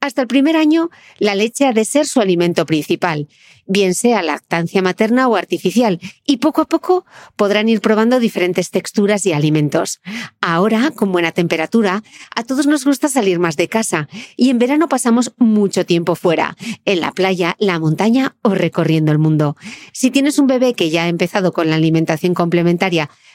Hasta el primer año, la leche ha de ser su alimento principal, bien sea lactancia materna o artificial, y poco a poco podrán ir probando diferentes texturas y alimentos. Ahora, con buena temperatura, a todos nos gusta salir más de casa, y en verano pasamos mucho tiempo fuera, en la playa, la montaña o recorriendo el mundo. Si tienes un bebé que ya ha empezado con la alimentación complementaria,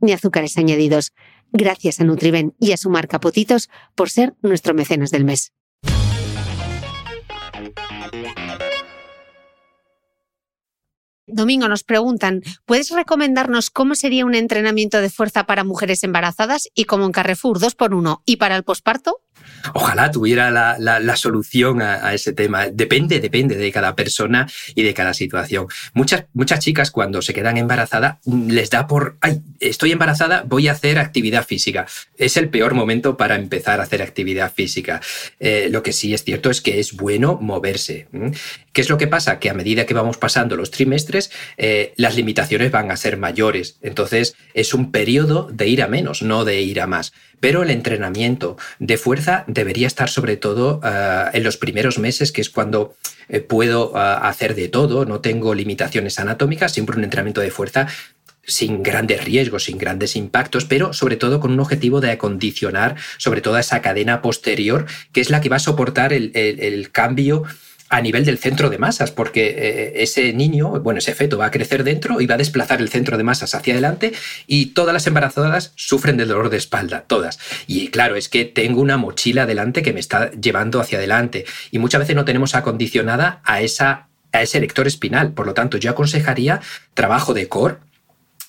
ni azúcares añadidos. Gracias a Nutriben y a su marca por ser nuestro mecenas del mes. Domingo, nos preguntan, ¿puedes recomendarnos cómo sería un entrenamiento de fuerza para mujeres embarazadas y como en Carrefour 2x1 y para el posparto? Ojalá tuviera la, solución a, ese tema. Depende, depende de cada persona y de cada situación. Muchas, muchas chicas cuando se quedan embarazadas les da por, ay, estoy embarazada, voy a hacer actividad física. Es el peor momento para empezar a hacer actividad física. Eh, lo que sí es cierto es que es bueno moverse. ¿Qué es lo que pasa? Que a medida que vamos pasando los trimestres, eh, las limitaciones van a ser mayores. Entonces es un periodo de ir a menos, no de ir a más. Pero el entrenamiento de fuerza debería estar sobre todo eh, en los primeros meses, que es cuando eh, puedo eh, hacer de todo, no tengo limitaciones anatómicas, siempre un entrenamiento de fuerza sin grandes riesgos, sin grandes impactos, pero sobre todo con un objetivo de acondicionar sobre todo esa cadena posterior, que es la que va a soportar el, el cambio a nivel del centro de masas, porque eh, ese niño, bueno, ese feto va a crecer dentro y va a desplazar el centro de masas hacia adelante y todas las embarazadas sufren de dolor de espalda, todas. Y claro, es que tengo una mochila delante que me está llevando hacia adelante y muchas veces no tenemos acondicionada a, esa, a ese erector espinal. Por lo tanto, yo aconsejaría trabajo de core,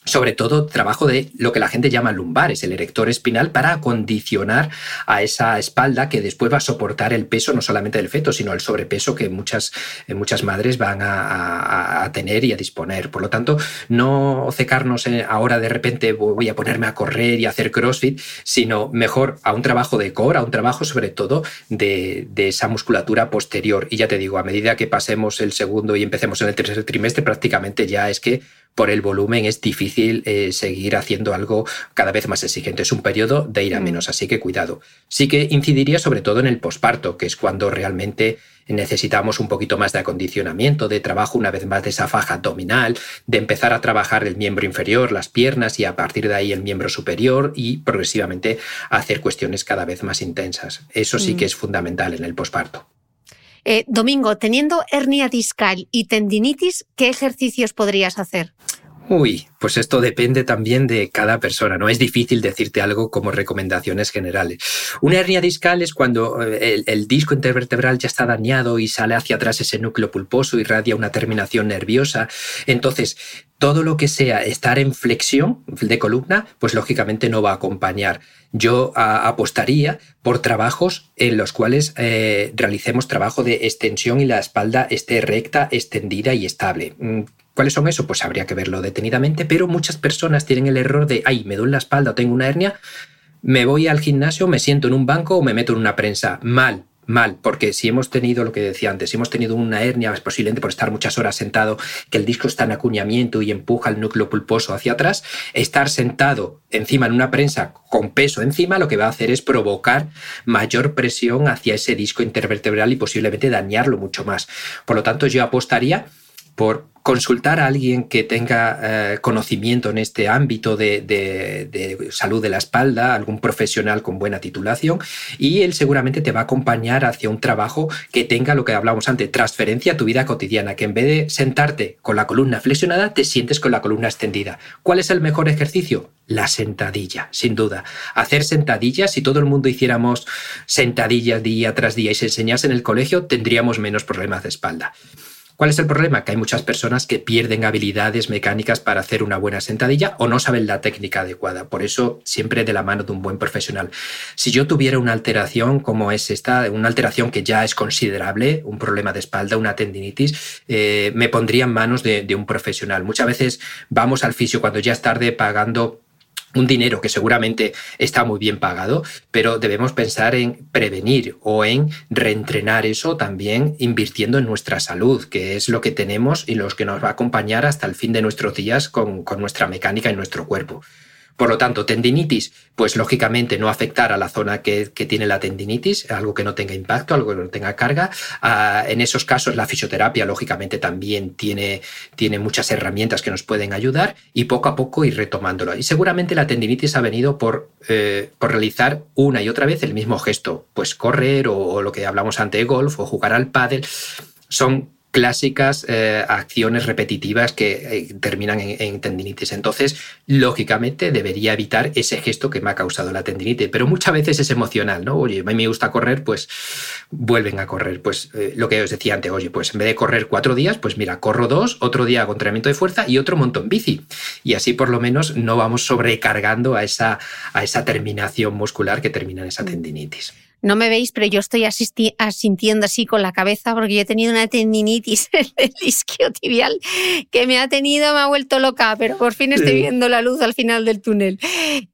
sobre todo trabajo de lo que la gente llama lumbares, el erector espinal, para acondicionar a esa espalda que después va a soportar el peso no solamente del feto, sino el sobrepeso que muchas, eh, muchas madres van a, tener y a disponer. Por lo tanto, no cecarnos ahora de repente voy a ponerme a correr y a hacer CrossFit, sino mejor a un trabajo de core, a un trabajo sobre todo de, de esa musculatura posterior. Y ya te digo, a medida que pasemos el segundo y empecemos en el tercer trimestre, prácticamente ya es que por el volumen es difícil eh, seguir haciendo algo cada vez más exigente. Es un periodo de ir a mm. menos, así que cuidado. Sí que incidiría sobre todo en el posparto, que es cuando realmente necesitamos un poquito más de acondicionamiento, de trabajo una vez más de esa faja abdominal, de empezar a trabajar el miembro inferior, las piernas y a partir de ahí el miembro superior y progresivamente hacer cuestiones cada vez más intensas. Eso sí que mm. es fundamental en el posparto. Eh, Domingo, teniendo hernia discal y tendinitis, ¿qué ejercicios podrías hacer? Uy, pues esto depende también de cada persona, no es difícil decirte algo como recomendaciones generales. Una hernia discal es cuando eh, el, disco intervertebral ya está dañado y sale hacia atrás ese núcleo pulposo, y irradia una terminación nerviosa. Entonces, todo lo que sea estar en flexión de columna, pues lógicamente no va a acompañar. Yo apostaría por trabajos en los cuales eh, realicemos trabajo de extensión y la espalda esté recta, extendida y estable. ¿Cuáles son eso? Pues habría que verlo detenidamente, pero muchas personas tienen el error de, ay, me duele la espalda o tengo una hernia, me voy al gimnasio, me siento en un banco o me meto en una prensa. Mal, mal, porque si hemos tenido lo que decía antes, si hemos tenido una hernia, es posiblemente por estar muchas horas sentado, que el disco está en acuñamiento y empuja el núcleo pulposo hacia atrás, estar sentado encima en una prensa con peso encima, lo que va a hacer es provocar mayor presión hacia ese disco intervertebral y posiblemente dañarlo mucho más. Por lo tanto, yo apostaría por consultar a alguien que tenga eh, conocimiento en este ámbito de, salud de la espalda, algún profesional con buena titulación, y él seguramente te va a acompañar hacia un trabajo que tenga lo que hablamos antes, transferencia a tu vida cotidiana, que en vez de sentarte con la columna flexionada, te sientes con la columna extendida. ¿Cuál es el mejor ejercicio? La sentadilla, sin duda. Hacer sentadillas, si todo el mundo hiciéramos sentadillas día tras día y se enseñase en el colegio, tendríamos menos problemas de espalda. ¿Cuál es el problema? Que hay muchas personas que pierden habilidades mecánicas para hacer una buena sentadilla o no saben la técnica adecuada. Por eso, siempre de la mano de un buen profesional. Si yo tuviera una alteración como es esta, una alteración que ya es considerable, un problema de espalda, una tendinitis, eh, me pondría en manos de, de un profesional. Muchas veces vamos al fisio cuando ya es tarde pagando un dinero que seguramente está muy bien pagado, pero debemos pensar en prevenir o en reentrenar eso también invirtiendo en nuestra salud, que es lo que tenemos y los que nos va a acompañar hasta el fin de nuestros días con, con nuestra mecánica y nuestro cuerpo. Por lo tanto, tendinitis, pues lógicamente no afectar a la zona que, tiene la tendinitis, algo que no tenga impacto, algo que no tenga carga. Ah, en esos casos, la fisioterapia, lógicamente, también tiene, tiene muchas herramientas que nos pueden ayudar y poco a poco ir retomándolo. Y seguramente la tendinitis ha venido por, eh, por realizar una y otra vez el mismo gesto, pues correr o, lo que hablamos ante golf o jugar al pádel. Son clásicas eh, acciones repetitivas que eh, terminan en, tendinitis. Entonces, lógicamente, debería evitar ese gesto que me ha causado la tendinitis. Pero muchas veces es emocional, ¿no? Oye, a mí me gusta correr, pues vuelven a correr. Pues eh, lo que os decía antes, oye, pues en vez de correr cuatro días, pues mira, corro dos, otro día hago entrenamiento de fuerza y otro montón bici. Y así por lo menos no vamos sobrecargando a esa, a esa terminación muscular que termina en esa tendinitis. No me veis, pero yo estoy asintiendo así con la cabeza porque yo he tenido una tendinitis en el isquiotibial que me ha tenido, me ha vuelto loca, pero por fin estoy viendo la luz al final del túnel.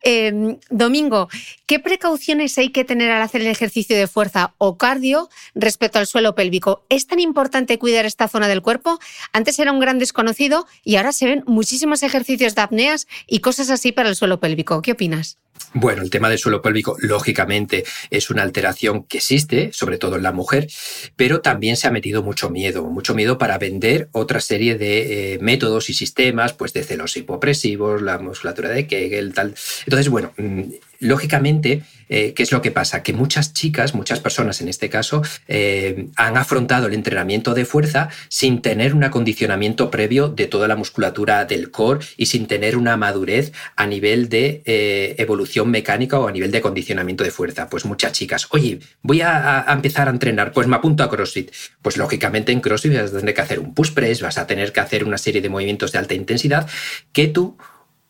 Em, Domingo, ¿qué precauciones hay que tener al hacer el ejercicio de fuerza o cardio respecto al suelo pélvico? ¿Es tan importante cuidar esta zona del cuerpo? Antes era un gran desconocido y ahora se ven muchísimos ejercicios de apneas y cosas así para el suelo pélvico. ¿Qué opinas? Bueno, el tema del suelo pélvico, lógicamente, es una alteración que existe, sobre todo en la mujer, pero también se ha metido mucho miedo, mucho miedo para vender otra serie de eh, métodos y sistemas, pues de celos hipopresivos, la musculatura de Kegel, tal. Entonces, bueno, mm, lógicamente, eh, ¿qué es lo que pasa? Que muchas chicas, muchas personas en este caso, eh, han afrontado el entrenamiento de fuerza sin tener un acondicionamiento previo de toda la musculatura del core y sin tener una madurez a nivel de eh, evolución mecánica o a nivel de acondicionamiento de fuerza. Pues muchas chicas, oye, voy a, empezar a entrenar, pues me apunto a CrossFit. Pues lógicamente en CrossFit vas a tener que hacer un push press, vas a tener que hacer una serie de movimientos de alta intensidad que tu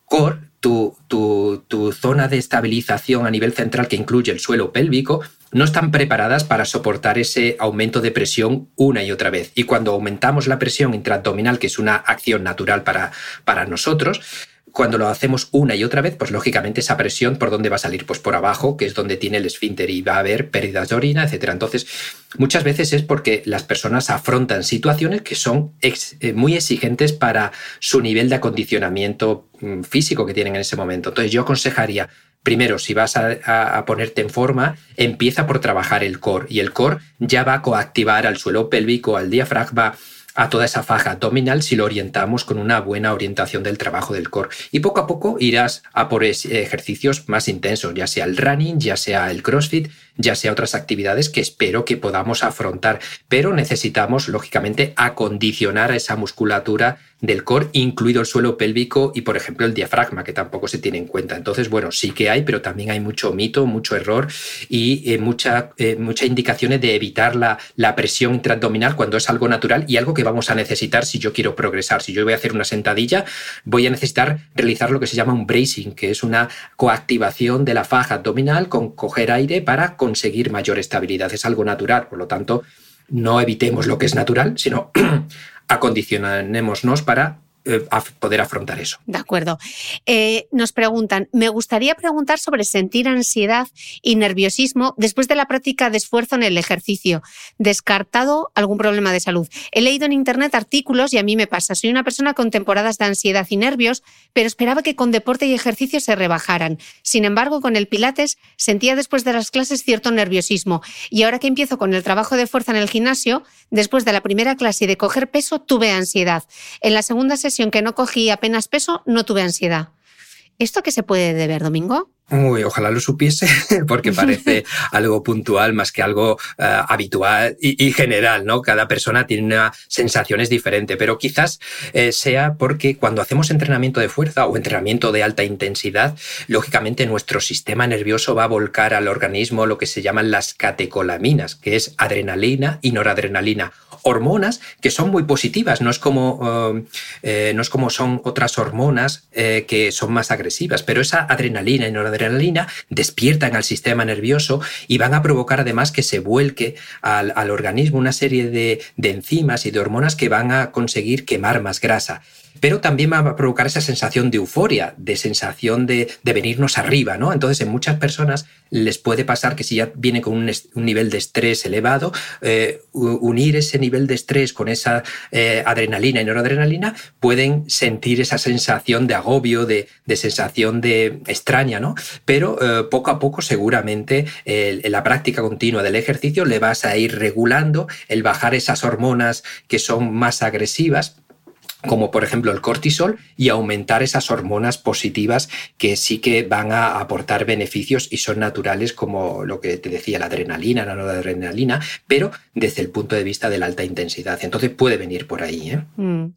core tu, tu, zona de estabilización a nivel central que incluye el suelo pélvico no están preparadas para soportar ese aumento de presión una y otra vez. Y cuando aumentamos la presión intraabdominal, que es una acción natural para, para nosotros, cuando lo hacemos una y otra vez, pues lógicamente esa presión por dónde va a salir, pues por abajo, que es donde tiene el esfínter y va a haber pérdidas de orina, etcétera. Entonces, muchas veces es porque las personas afrontan situaciones que son eh, muy exigentes para su nivel de acondicionamiento mm, físico que tienen en ese momento. Entonces, yo aconsejaría Primero, si vas a, a, ponerte en forma, empieza por trabajar el core y el core ya va a coactivar al suelo pélvico, al diafragma, a toda esa faja abdominal si lo orientamos con una buena orientación del trabajo del core. Y poco a poco irás a por ejercicios más intensos, ya sea el running, ya sea el crossfit, ya sea otras actividades que espero que podamos afrontar. Pero necesitamos, lógicamente, acondicionar a esa musculatura del core, incluido el suelo pélvico y, por ejemplo, el diafragma, que tampoco se tiene en cuenta. Entonces, bueno, sí que hay, pero también hay mucho mito, mucho error y eh, mucha, eh, muchas indicaciones de evitar la, la presión intraabdominal cuando es algo natural y algo que vamos a necesitar si yo quiero progresar. Si yo voy a hacer una sentadilla, voy a necesitar realizar lo que se llama un bracing, que es una coactivación de la faja abdominal con coger aire para conseguir mayor estabilidad. Es algo natural, por lo tanto, no evitemos lo que es natural, sino acondicionémonos para eh, poder afrontar eso. De acuerdo. Eh, nos preguntan, me gustaría preguntar sobre sentir ansiedad y nerviosismo después de la práctica de esfuerzo en el ejercicio. ¿Descartado algún problema de salud? He leído en Internet artículos y a mí me pasa. Soy una persona con temporadas de ansiedad y nervios, pero esperaba que con deporte y ejercicio se rebajaran. Sin embargo, con el Pilates sentía después de las clases cierto nerviosismo. Y ahora que empiezo con el trabajo de fuerza en el gimnasio, después de la primera clase de coger peso, tuve ansiedad. En la segunda sesión que no cogí apenas peso, no tuve ansiedad. ¿Esto qué se puede deber, Domingo? Uy, ojalá lo supiese, porque parece algo puntual más que algo eh, habitual y, general, ¿no? Cada persona tiene una sensaciones diferente, pero quizás eh, sea porque cuando hacemos entrenamiento de fuerza o entrenamiento de alta intensidad, lógicamente nuestro sistema nervioso va a volcar al organismo lo que se llaman las catecolaminas, que es adrenalina y noradrenalina, hormonas que son muy positivas, no es como, eh, no es como son otras hormonas que son más agresivas, pero esa adrenalina y noradrenalina adrenalina despiertan al sistema nervioso y van a provocar además que se vuelque al, organismo una serie de, de enzimas y de hormonas que van a conseguir quemar más grasa pero también va a provocar esa sensación de euforia, de sensación de, venirnos arriba, ¿no? Entonces, en muchas personas les puede pasar que si ya viene con un, nivel de estrés elevado, eh, unir ese nivel de estrés con esa eh, adrenalina y noradrenalina, pueden sentir esa sensación de agobio, de, sensación de extraña, ¿no? Pero eh, poco a poco, seguramente, en la práctica continua del ejercicio le vas a ir regulando el bajar esas hormonas que son más agresivas como por ejemplo el cortisol, y aumentar esas hormonas positivas que sí que van a aportar beneficios y son naturales, como lo que te decía, la adrenalina, la noradrenalina, pero desde el punto de vista de la alta intensidad. Entonces puede venir por ahí. ¿eh? Mm.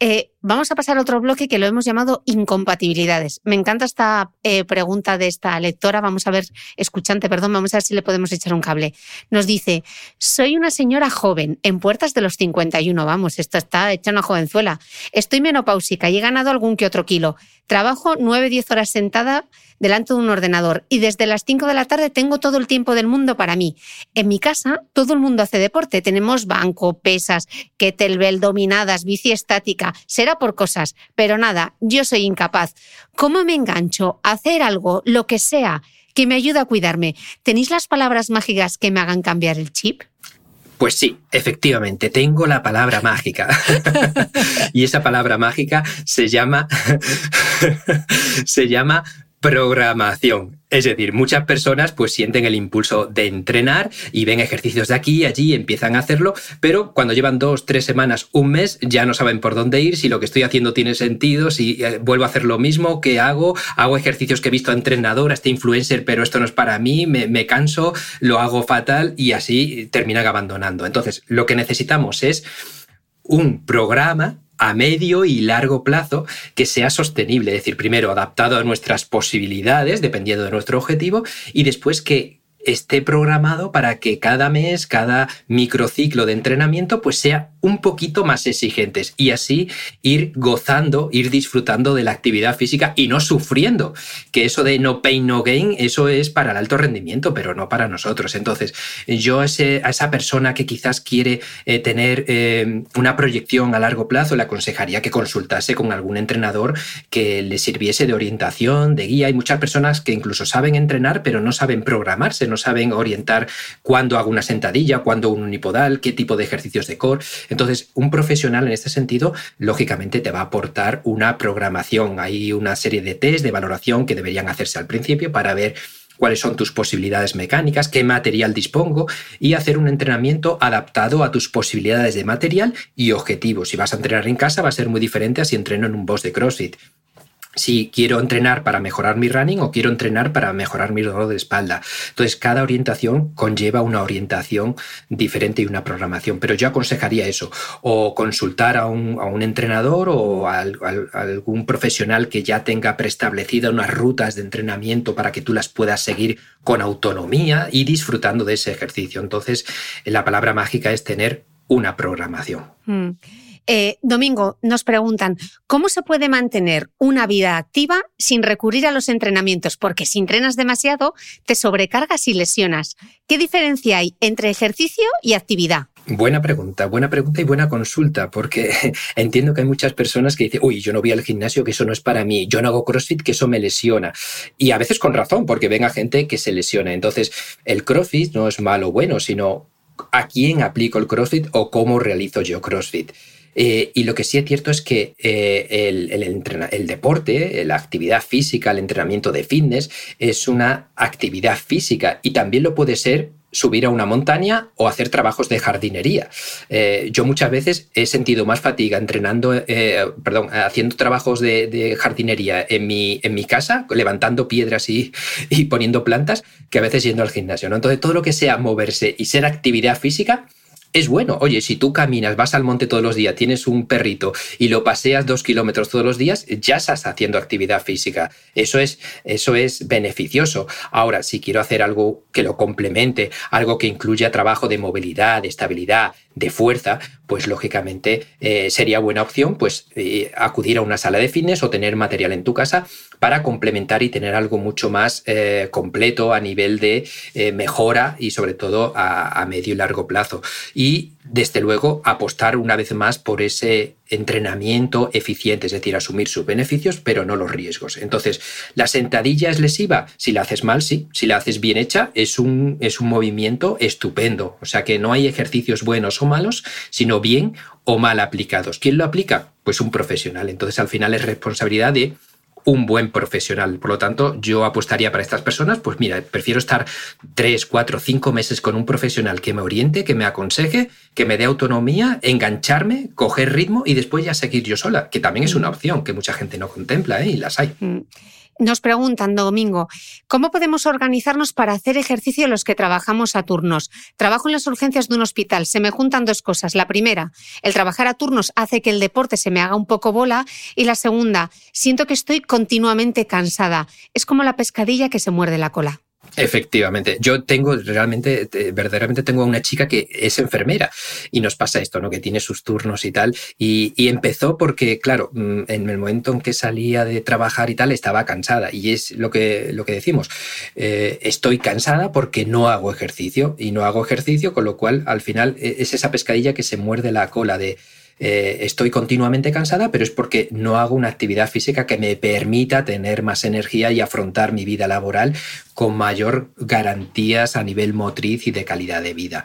Eh, vamos a pasar a otro bloque que lo hemos llamado incompatibilidades. Me encanta esta eh, pregunta de esta lectora. Vamos a ver, escuchante, perdón, vamos a ver si le podemos echar un cable. Nos dice, soy una señora joven, en puertas de los 51, vamos, esto está hecha una jovenzuela. Estoy menopáusica y he ganado algún que otro kilo. Trabajo 9-10 horas sentada delante de un ordenador y desde las 5 de la tarde tengo todo el tiempo del mundo para mí. En mi casa todo el mundo hace deporte, tenemos banco, pesas, kettlebell, dominadas, bici estática, será por cosas, pero nada, yo soy incapaz. ¿Cómo me engancho a hacer algo, lo que sea, que me ayude a cuidarme? ¿Tenéis las palabras mágicas que me hagan cambiar el chip? Pues sí, efectivamente, tengo la palabra mágica. y esa palabra mágica se llama se llama programación. Es decir, muchas personas pues sienten el impulso de entrenar y ven ejercicios de aquí y allí, empiezan a hacerlo, pero cuando llevan dos, tres semanas, un mes, ya no saben por dónde ir, si lo que estoy haciendo tiene sentido, si eh, vuelvo a hacer lo mismo, ¿qué hago? Hago ejercicios que he visto a entrenador, a este influencer, pero esto no es para mí, me, me canso, lo hago fatal y así terminan abandonando. Entonces, lo que necesitamos es un programa a medio y largo plazo que sea sostenible, es decir, primero adaptado a nuestras posibilidades, dependiendo de nuestro objetivo, y después que esté programado para que cada mes, cada microciclo de entrenamiento, pues sea un poquito más exigentes y así ir gozando, ir disfrutando de la actividad física y no sufriendo. Que eso de no pain, no gain, eso es para el alto rendimiento, pero no para nosotros. Entonces, yo a, esa persona que quizás quiere eh, tener eh, una proyección a largo plazo, le aconsejaría que consultase con algún entrenador que le sirviese de orientación, de guía. Hay muchas personas que incluso saben entrenar, pero no saben programarse no saben orientar cuándo hago una sentadilla, cuándo un unipodal, qué tipo de ejercicios de core. Entonces, un profesional en este sentido, lógicamente, te va a aportar una programación. Hay una serie de test de valoración que deberían hacerse al principio para ver cuáles son tus posibilidades mecánicas, qué material dispongo y hacer un entrenamiento adaptado a tus posibilidades de material y objetivos. Si vas a entrenar en casa va a ser muy diferente a si entreno en un boss de CrossFit si quiero entrenar para mejorar mi running o quiero entrenar para mejorar mi dolor de espalda. Entonces, cada orientación conlleva una orientación diferente y una programación, pero yo aconsejaría eso, o consultar a un, entrenador o a, algún profesional que ya tenga preestablecidas unas rutas de entrenamiento para que tú las puedas seguir con autonomía y disfrutando de ese ejercicio. Entonces, la palabra mágica es tener una programación. Mm. Eh, Domingo, nos preguntan, ¿cómo se puede mantener una vida activa sin recurrir a los entrenamientos? Porque si entrenas demasiado, te sobrecargas y lesionas. ¿Qué diferencia hay entre ejercicio y actividad? Buena pregunta, buena pregunta y buena consulta, porque entiendo que hay muchas personas que dicen, uy, yo no voy al gimnasio, que eso no es para mí, yo no hago CrossFit, que eso me lesiona. Y a veces con razón, porque ven a gente que se lesiona. Entonces, el CrossFit no es malo o bueno, sino a quién aplico el CrossFit o cómo realizo yo CrossFit. Eh, y lo que sí es cierto es que eh, el, deporte, la actividad física, el entrenamiento de fitness es una actividad física y también lo puede ser subir a una montaña o hacer trabajos de jardinería. Eh, yo muchas veces he sentido más fatiga entrenando, perdón, haciendo trabajos de, jardinería en mi, en mi, casa, levantando piedras y, y, poniendo plantas, que a veces yendo al gimnasio. Entonces, todo lo que sea moverse y ser actividad física es bueno. Oye, si tú caminas, vas al monte todos los días, tienes un perrito y lo paseas dos kilómetros todos los días, ya estás haciendo actividad física. Eso es, eso es beneficioso. Ahora, si quiero hacer algo que lo complemente, algo que incluya trabajo de movilidad, de estabilidad, de fuerza, pues lógicamente eh, sería buena opción pues eh, acudir a una sala de fitness o tener material en tu casa para complementar y tener algo mucho más eh, completo a nivel de mejora y sobre todo a, a medio y largo plazo. Y desde luego, apostar una vez más por ese entrenamiento eficiente, es decir, asumir sus beneficios, pero no los riesgos. Entonces, ¿la sentadilla es lesiva? Si la haces mal, sí. Si la haces bien hecha, es un, es un movimiento estupendo. O sea que no hay ejercicios buenos o malos, sino bien o mal aplicados. ¿Quién lo aplica? Pues un profesional. Entonces, al final es responsabilidad de un buen profesional. Por lo tanto, yo apostaría para estas personas, pues mira, prefiero estar tres, cuatro, cinco meses con un profesional que me oriente, que me aconseje, que me dé autonomía, engancharme, coger ritmo y después ya seguir yo sola, que también es una opción que mucha gente no contempla ¿eh? y las hay. Mm. Nos preguntan, Domingo, ¿cómo podemos organizarnos para hacer ejercicio los que trabajamos a turnos? Trabajo en las urgencias de un hospital, se me juntan dos cosas. La primera, el trabajar a turnos hace que el deporte se me haga un poco bola y la segunda, siento que estoy continuamente cansada. Es como la pescadilla que se muerde la cola. Efectivamente, yo tengo realmente, verdaderamente tengo a una chica que es enfermera y nos pasa esto, ¿no? Que tiene sus turnos y tal. Y, empezó porque, claro, mm, en el momento en que salía de trabajar y tal, estaba cansada. Y es lo que, lo que decimos, eh, estoy cansada porque no hago ejercicio y no hago ejercicio, con lo cual al final e, es esa pescadilla que se muerde la cola de eh, estoy continuamente cansada, pero es porque no hago una actividad física que me permita tener más energía y afrontar mi vida laboral con mayor garantías a nivel motriz y de calidad de vida.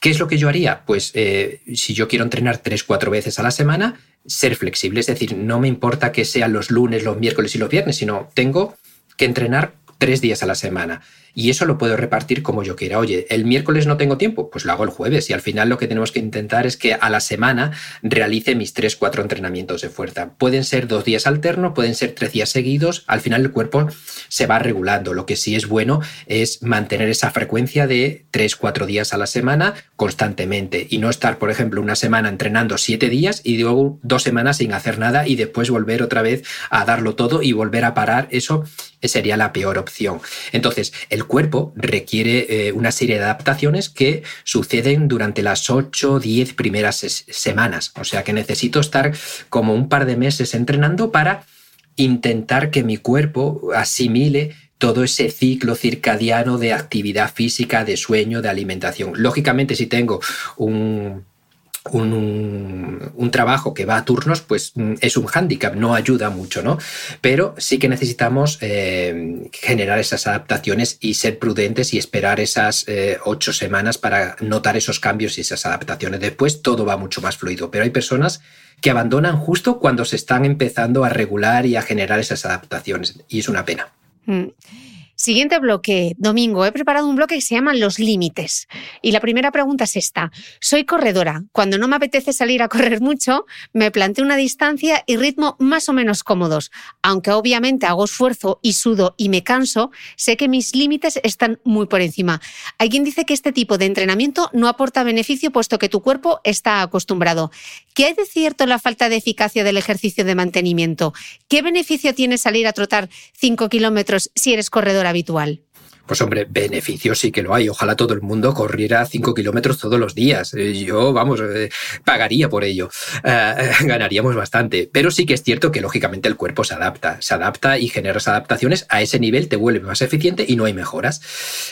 ¿Qué es lo que yo haría? Pues eh, si yo quiero entrenar tres, cuatro veces a la semana, ser flexible. Es decir, no me importa que sean los lunes, los miércoles y los viernes, sino tengo que entrenar tres días a la semana. Y eso lo puedo repartir como yo quiera. Oye, el miércoles no tengo tiempo, pues lo hago el jueves. Y al final lo que tenemos que intentar es que a la semana realice mis tres, cuatro entrenamientos de fuerza. Pueden ser dos días alternos, pueden ser tres días seguidos. Al final el cuerpo se va regulando. Lo que sí es bueno es mantener esa frecuencia de tres, cuatro días a la semana constantemente y no estar, por ejemplo, una semana entrenando siete días y luego dos semanas sin hacer nada y después volver otra vez a darlo todo y volver a parar. Eso sería la peor opción. Entonces, el cuerpo requiere eh, una serie de adaptaciones que suceden durante las 8 o 10 primeras semanas. O sea que necesito estar como un par de meses entrenando para intentar que mi cuerpo asimile todo ese ciclo circadiano de actividad física, de sueño, de alimentación. Lógicamente, si tengo un un, trabajo que va a turnos, pues mm, es un hándicap, no ayuda mucho, ¿no? Pero sí que necesitamos eh, generar esas adaptaciones y ser prudentes y esperar esas eh, ocho semanas para notar esos cambios y esas adaptaciones. Después todo va mucho más fluido, pero hay personas que abandonan justo cuando se están empezando a regular y a generar esas adaptaciones y es una pena. Mm. Siguiente bloque, Domingo. He preparado un bloque que se llama Los Límites. Y la primera pregunta es esta. Soy corredora. Cuando no me apetece salir a correr mucho, me planteo una distancia y ritmo más o menos cómodos. Aunque obviamente hago esfuerzo y sudo y me canso, sé que mis límites están muy por encima. Hay quien dice que este tipo de entrenamiento no aporta beneficio puesto que tu cuerpo está acostumbrado. ¿Qué hay de cierto en la falta de eficacia del ejercicio de mantenimiento? ¿Qué beneficio tiene salir a trotar 5 kilómetros si eres corredora habitual? Pues hombre, beneficios sí que lo hay. Ojalá todo el mundo corriera 5 kilómetros todos los días. Eh, yo, vamos, eh, pagaría por ello. Eh, ganaríamos bastante. Pero sí que es cierto que lógicamente el cuerpo se adapta. Se adapta y generas adaptaciones. A ese nivel te vuelve más eficiente y no hay mejoras.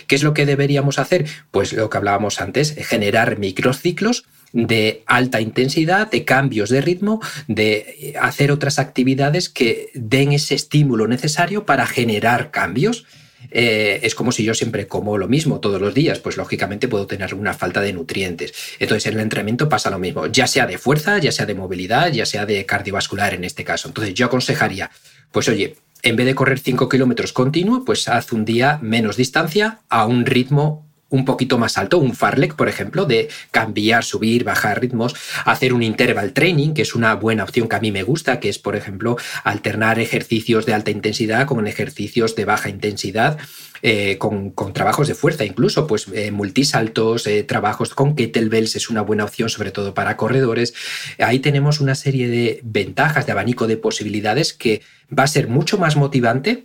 ¿Qué es lo que deberíamos hacer? Pues lo que hablábamos antes, generar microciclos de alta intensidad, de cambios de ritmo, de hacer otras actividades que den ese estímulo necesario para generar cambios. Eh, es como si yo siempre como lo mismo todos los días, pues lógicamente puedo tener una falta de nutrientes. Entonces en el entrenamiento pasa lo mismo, ya sea de fuerza, ya sea de movilidad, ya sea de cardiovascular en este caso. Entonces yo aconsejaría, pues oye, en vez de correr 5 kilómetros continuo, pues haz un día menos distancia a un ritmo un poquito más alto, un farlek, por ejemplo, de cambiar, subir, bajar ritmos, hacer un interval training, que es una buena opción que a mí me gusta, que es, por ejemplo, alternar ejercicios de alta intensidad con ejercicios de baja intensidad. Eh, con, trabajos de fuerza, incluso pues eh, multisaltos, eh, trabajos con kettlebells es una buena opción, sobre todo para corredores. Ahí tenemos una serie de ventajas, de abanico de posibilidades que va a ser mucho más motivante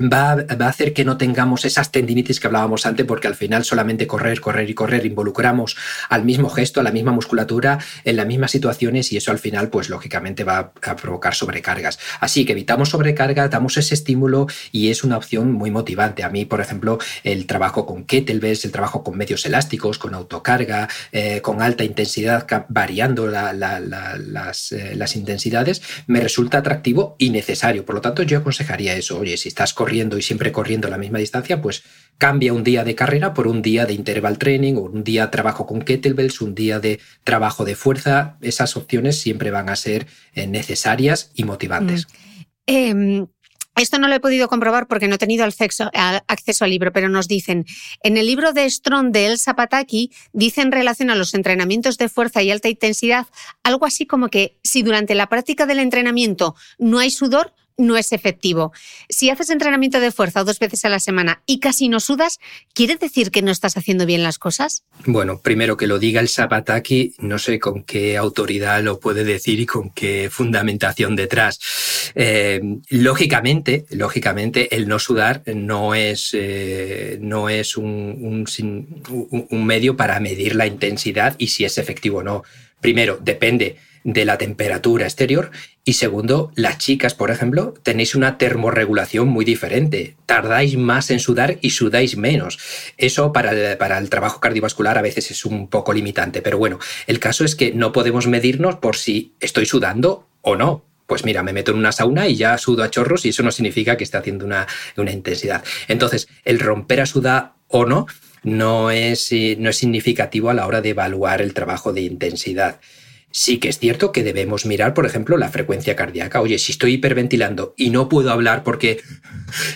Va, a hacer que no tengamos esas tendinitis que hablábamos antes, porque al final solamente correr, correr y correr involucramos al mismo gesto, a la misma musculatura, en las mismas situaciones y eso al final, pues lógicamente va a provocar sobrecargas. Así que evitamos sobrecarga, damos ese estímulo y es una opción muy motivante. A mí, por ejemplo, el trabajo con kettlebells, el trabajo con medios elásticos, con autocarga, eh, con alta intensidad, variando las, eh, las intensidades, me resulta atractivo y necesario. Por lo tanto, yo aconsejaría eso. Oye, si estás corriendo, y siempre corriendo la misma distancia, pues cambia un día de carrera por un día de interval training o un día trabajo con kettlebells, un día de trabajo de fuerza. Esas opciones siempre van a ser eh, necesarias y motivantes. Mm. Em, esto no lo he podido comprobar porque no he tenido acceso, acceso, al libro, pero nos dicen, en el libro de Strong de Elsa Pataki, dice en relación a los entrenamientos de fuerza y alta intensidad, algo así como que si durante la práctica del entrenamiento no hay sudor, no es efectivo. Si haces entrenamiento de fuerza dos veces a la semana y casi no sudas, ¿quiere decir que no estás haciendo bien las cosas? Bueno, primero que lo diga el Sabataki, no sé con qué autoridad lo puede decir y con qué fundamentación detrás. Eh, lógicamente, lógicamente, el no sudar no es, eh, no es un medio para medir la intensidad y si es efectivo o no. Primero, depende de la temperatura exterior y segundo, las chicas, por ejemplo, tenéis una termorregulación muy diferente. Tardáis más en sudar y sudáis menos. Eso para el, para el trabajo cardiovascular a veces es un poco limitante, pero bueno, el caso es que no podemos medirnos por si estoy sudando o no. Pues mira, me meto en una sauna y ya sudo a chorros y eso no significa que esté haciendo una, una intensidad. Entonces, el romper a sudar o no no es, no es significativo a la hora de evaluar el trabajo de intensidad. Sí que es cierto que debemos mirar, por ejemplo, la frecuencia cardíaca. Oye, si estoy hiperventilando y no puedo hablar porque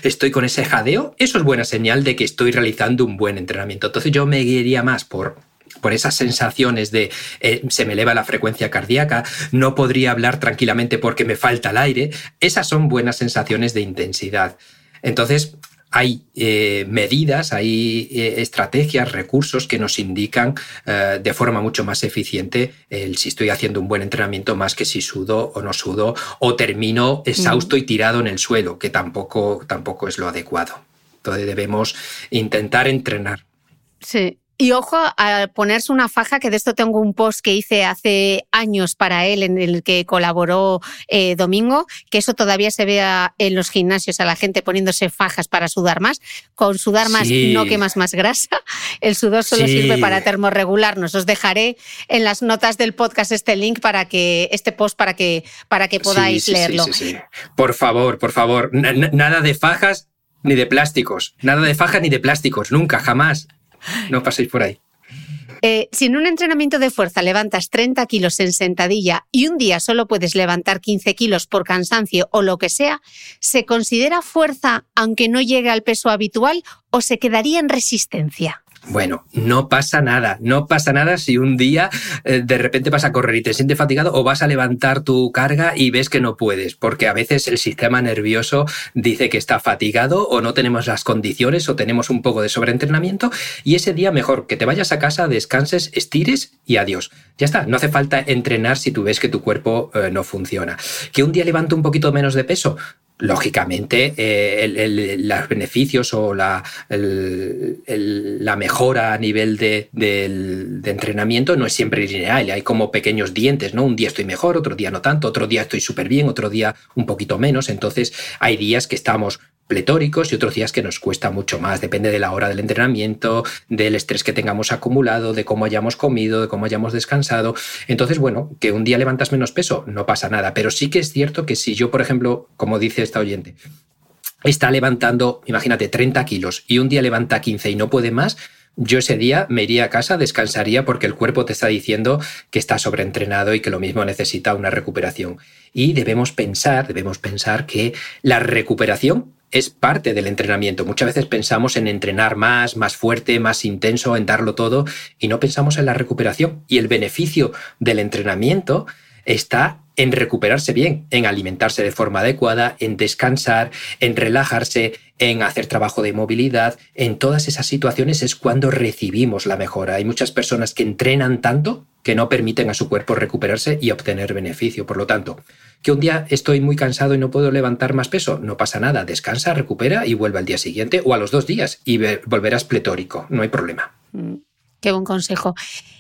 estoy con ese jadeo, eso es buena señal de que estoy realizando un buen entrenamiento. Entonces yo me guiaría más por por esas sensaciones de eh, se me eleva la frecuencia cardíaca, no podría hablar tranquilamente porque me falta el aire, esas son buenas sensaciones de intensidad. Entonces, hay eh, medidas, hay eh, estrategias, recursos que nos indican eh, de forma mucho más eficiente el si estoy haciendo un buen entrenamiento más que si sudo o no sudo o termino exhausto y tirado en el suelo, que tampoco, tampoco es lo adecuado. Entonces debemos intentar entrenar. Sí, y ojo a ponerse una faja, que de esto tengo un post que hice hace años para él, en el que colaboró eh, Domingo, que eso todavía se vea en los gimnasios a la gente poniéndose fajas para sudar más. Con sudar más no quemas más grasa. El sudor solo sirve para termorregularnos. Os dejaré en las notas del podcast este link para que, este post para que, para que podáis leerlo. Por favor, por favor, nada de fajas ni de plásticos. Nada de fajas ni de plásticos. Nunca, jamás. No paséis por ahí. Eh, si en un entrenamiento de fuerza levantas 30 kilos en sentadilla y un día solo puedes levantar 15 kilos por cansancio o lo que sea, ¿se considera fuerza aunque no llegue al peso habitual o se quedaría en resistencia? Bueno, no pasa nada, no pasa nada si un día eh, de repente vas a correr y te sientes fatigado o vas a levantar tu carga y ves que no puedes, porque a veces el sistema nervioso dice que está fatigado o no tenemos las condiciones o tenemos un poco de sobreentrenamiento y ese día mejor que te vayas a casa, descanses, estires y adiós. Ya está, no hace falta entrenar si tú ves que tu cuerpo eh, no funciona. Que un día levanto un poquito menos de peso, lógicamente eh, los beneficios o la, la mejora a nivel de, entrenamiento no es siempre lineal, hay como pequeños dientes, ¿no? Un día estoy mejor, otro día no tanto, otro día estoy súper bien, otro día un poquito menos, entonces hay días que estamos pletóricos y otros días que nos cuesta mucho más. Depende de la hora del entrenamiento, del estrés que tengamos acumulado, de cómo hayamos comido, de cómo hayamos descansado. Entonces, bueno, que un día levantas menos peso, no pasa nada. Pero sí que es cierto que si yo, por ejemplo, como dice esta oyente, está levantando, imagínate, 30 kilos y un día levanta 15 y no puede más, yo ese día me iría a casa, descansaría porque el cuerpo te está diciendo que está sobreentrenado y que lo mismo necesita una recuperación. Y debemos pensar, debemos pensar que la recuperación es parte del entrenamiento. Muchas veces pensamos en entrenar más, más fuerte, más intenso, en darlo todo y no pensamos en la recuperación. Y el beneficio del entrenamiento está en recuperarse bien, en alimentarse de forma adecuada, en descansar, en relajarse, en hacer trabajo de movilidad. En todas esas situaciones es cuando recibimos la mejora. Hay muchas personas que entrenan tanto que no permiten a su cuerpo recuperarse y obtener beneficio. Por lo tanto, que un día estoy muy cansado y no puedo levantar más peso, no pasa nada, descansa, recupera y vuelve al día siguiente o a los dos días y volverás pletórico, no hay problema. Mm. Qué buen consejo.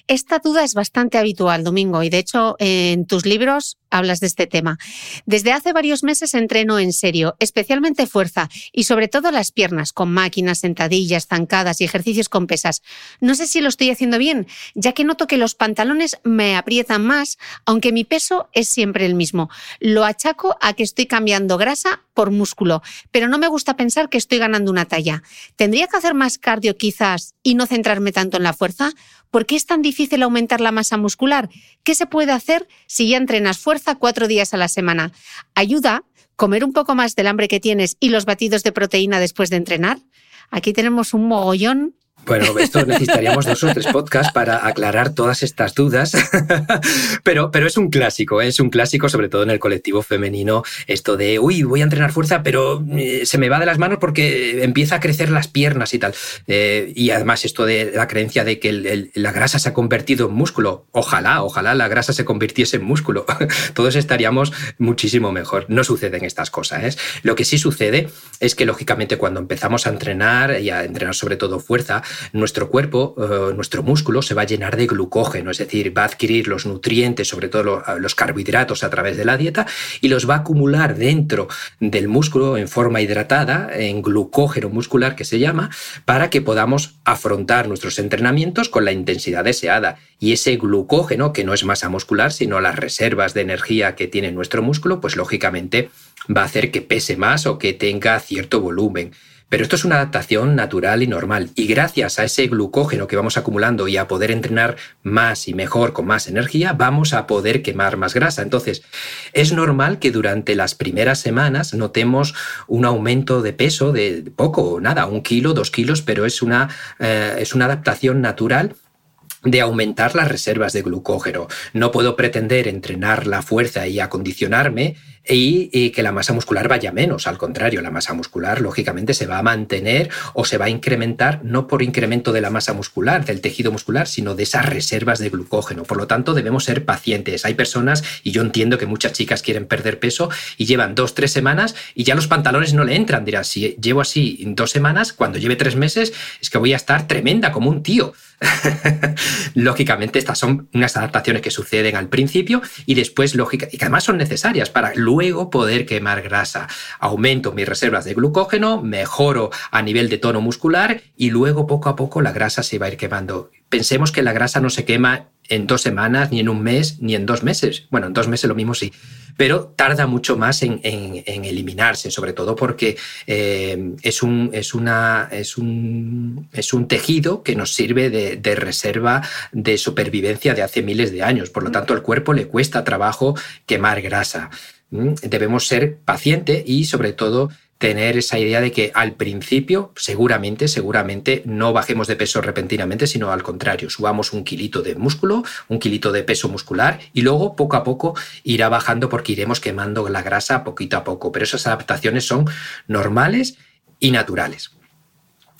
Esta duda es bastante habitual, Domingo, y de hecho en tus libros hablas de este tema. Desde hace varios meses entreno en serio, especialmente fuerza y sobre todo las piernas, con máquinas, sentadillas, zancadas y ejercicios con pesas. No sé si lo estoy haciendo bien, ya que noto que los pantalones me aprietan más, aunque mi peso es siempre el mismo. Lo achaco a que estoy cambiando grasa por músculo, pero no me gusta pensar que estoy ganando una talla. ¿Tendría que hacer más cardio quizás y no centrarme tanto en la fuerza? ¿Por qué es tan difícil aumentar la masa muscular? ¿Qué se puede hacer si ya entrenas fuerza cuatro días a la semana? ¿Ayuda comer un poco más del hambre que tienes y los batidos de proteína después de entrenar? Aquí tenemos un mogollón bueno, esto necesitaríamos dos o tres podcasts para aclarar todas estas dudas, pero, pero es un clásico, ¿eh? es un clásico sobre todo en el colectivo femenino, esto de, uy, voy a entrenar fuerza, pero eh, se me va de las manos porque empieza a crecer las piernas y tal. Eh, y además esto de la creencia de que la grasa se ha convertido en músculo, ojalá, ojalá la grasa se convirtiese en músculo, todos estaríamos muchísimo mejor. No suceden estas cosas. Lo que sí sucede es que lógicamente cuando empezamos a entrenar y a entrenar sobre todo fuerza, nuestro cuerpo, eh, nuestro músculo se va a llenar de glucógeno, es decir, va a adquirir los nutrientes, sobre todo los carbohidratos a través de la dieta, y los va a acumular dentro del músculo en forma hidratada, en glucógeno muscular que se llama, para que podamos afrontar nuestros entrenamientos con la intensidad deseada. Y ese glucógeno, que no es masa muscular, sino las reservas de energía que tiene nuestro músculo, pues lógicamente va a hacer que pese más o que tenga cierto volumen. Pero esto es una adaptación natural y normal. Y gracias a ese glucógeno que vamos acumulando y a poder entrenar más y mejor con más energía, vamos a poder quemar más grasa. Entonces, es normal que durante las primeras semanas notemos un aumento de peso de poco o nada, un kilo, dos kilos, pero es una, eh, es una adaptación natural de aumentar las reservas de glucógeno. No puedo pretender entrenar la fuerza y acondicionarme y, que la masa muscular vaya menos. Al contrario, la masa muscular lógicamente se va a mantener o se va a incrementar no por incremento de la masa muscular, del tejido muscular, sino de esas reservas de glucógeno. Por lo tanto, debemos ser pacientes. Hay personas, y yo entiendo que muchas chicas quieren perder peso y llevan dos, tres semanas y ya los pantalones no le entran. Dirás, si llevo así dos semanas, cuando lleve tres meses, es que voy a estar tremenda como un tío. Lógicamente, estas son unas adaptaciones que suceden al principio y después, lógica, y que además son necesarias para luego poder quemar grasa. Aumento mis reservas de glucógeno, mejoro a nivel de tono muscular y luego poco a poco la grasa se va a ir quemando. Pensemos que la grasa no se quema en dos semanas, ni en un mes, ni en dos meses. Bueno, en dos meses lo mismo sí pero tarda mucho más en, eliminarse, sobre todo porque eh, es, un, es, una, es, un, es un tejido que nos sirve de, de, reserva de supervivencia de hace miles de años. Por lo tanto, al cuerpo le cuesta trabajo quemar grasa. ¿Mm? Debemos ser pacientes y, sobre todo, tener esa idea de que al principio seguramente, seguramente no bajemos de peso repentinamente, sino al contrario, subamos un kilito de músculo, un kilito de peso muscular y luego poco a poco irá bajando porque iremos quemando la grasa poquito a poco. Pero esas adaptaciones son normales y naturales.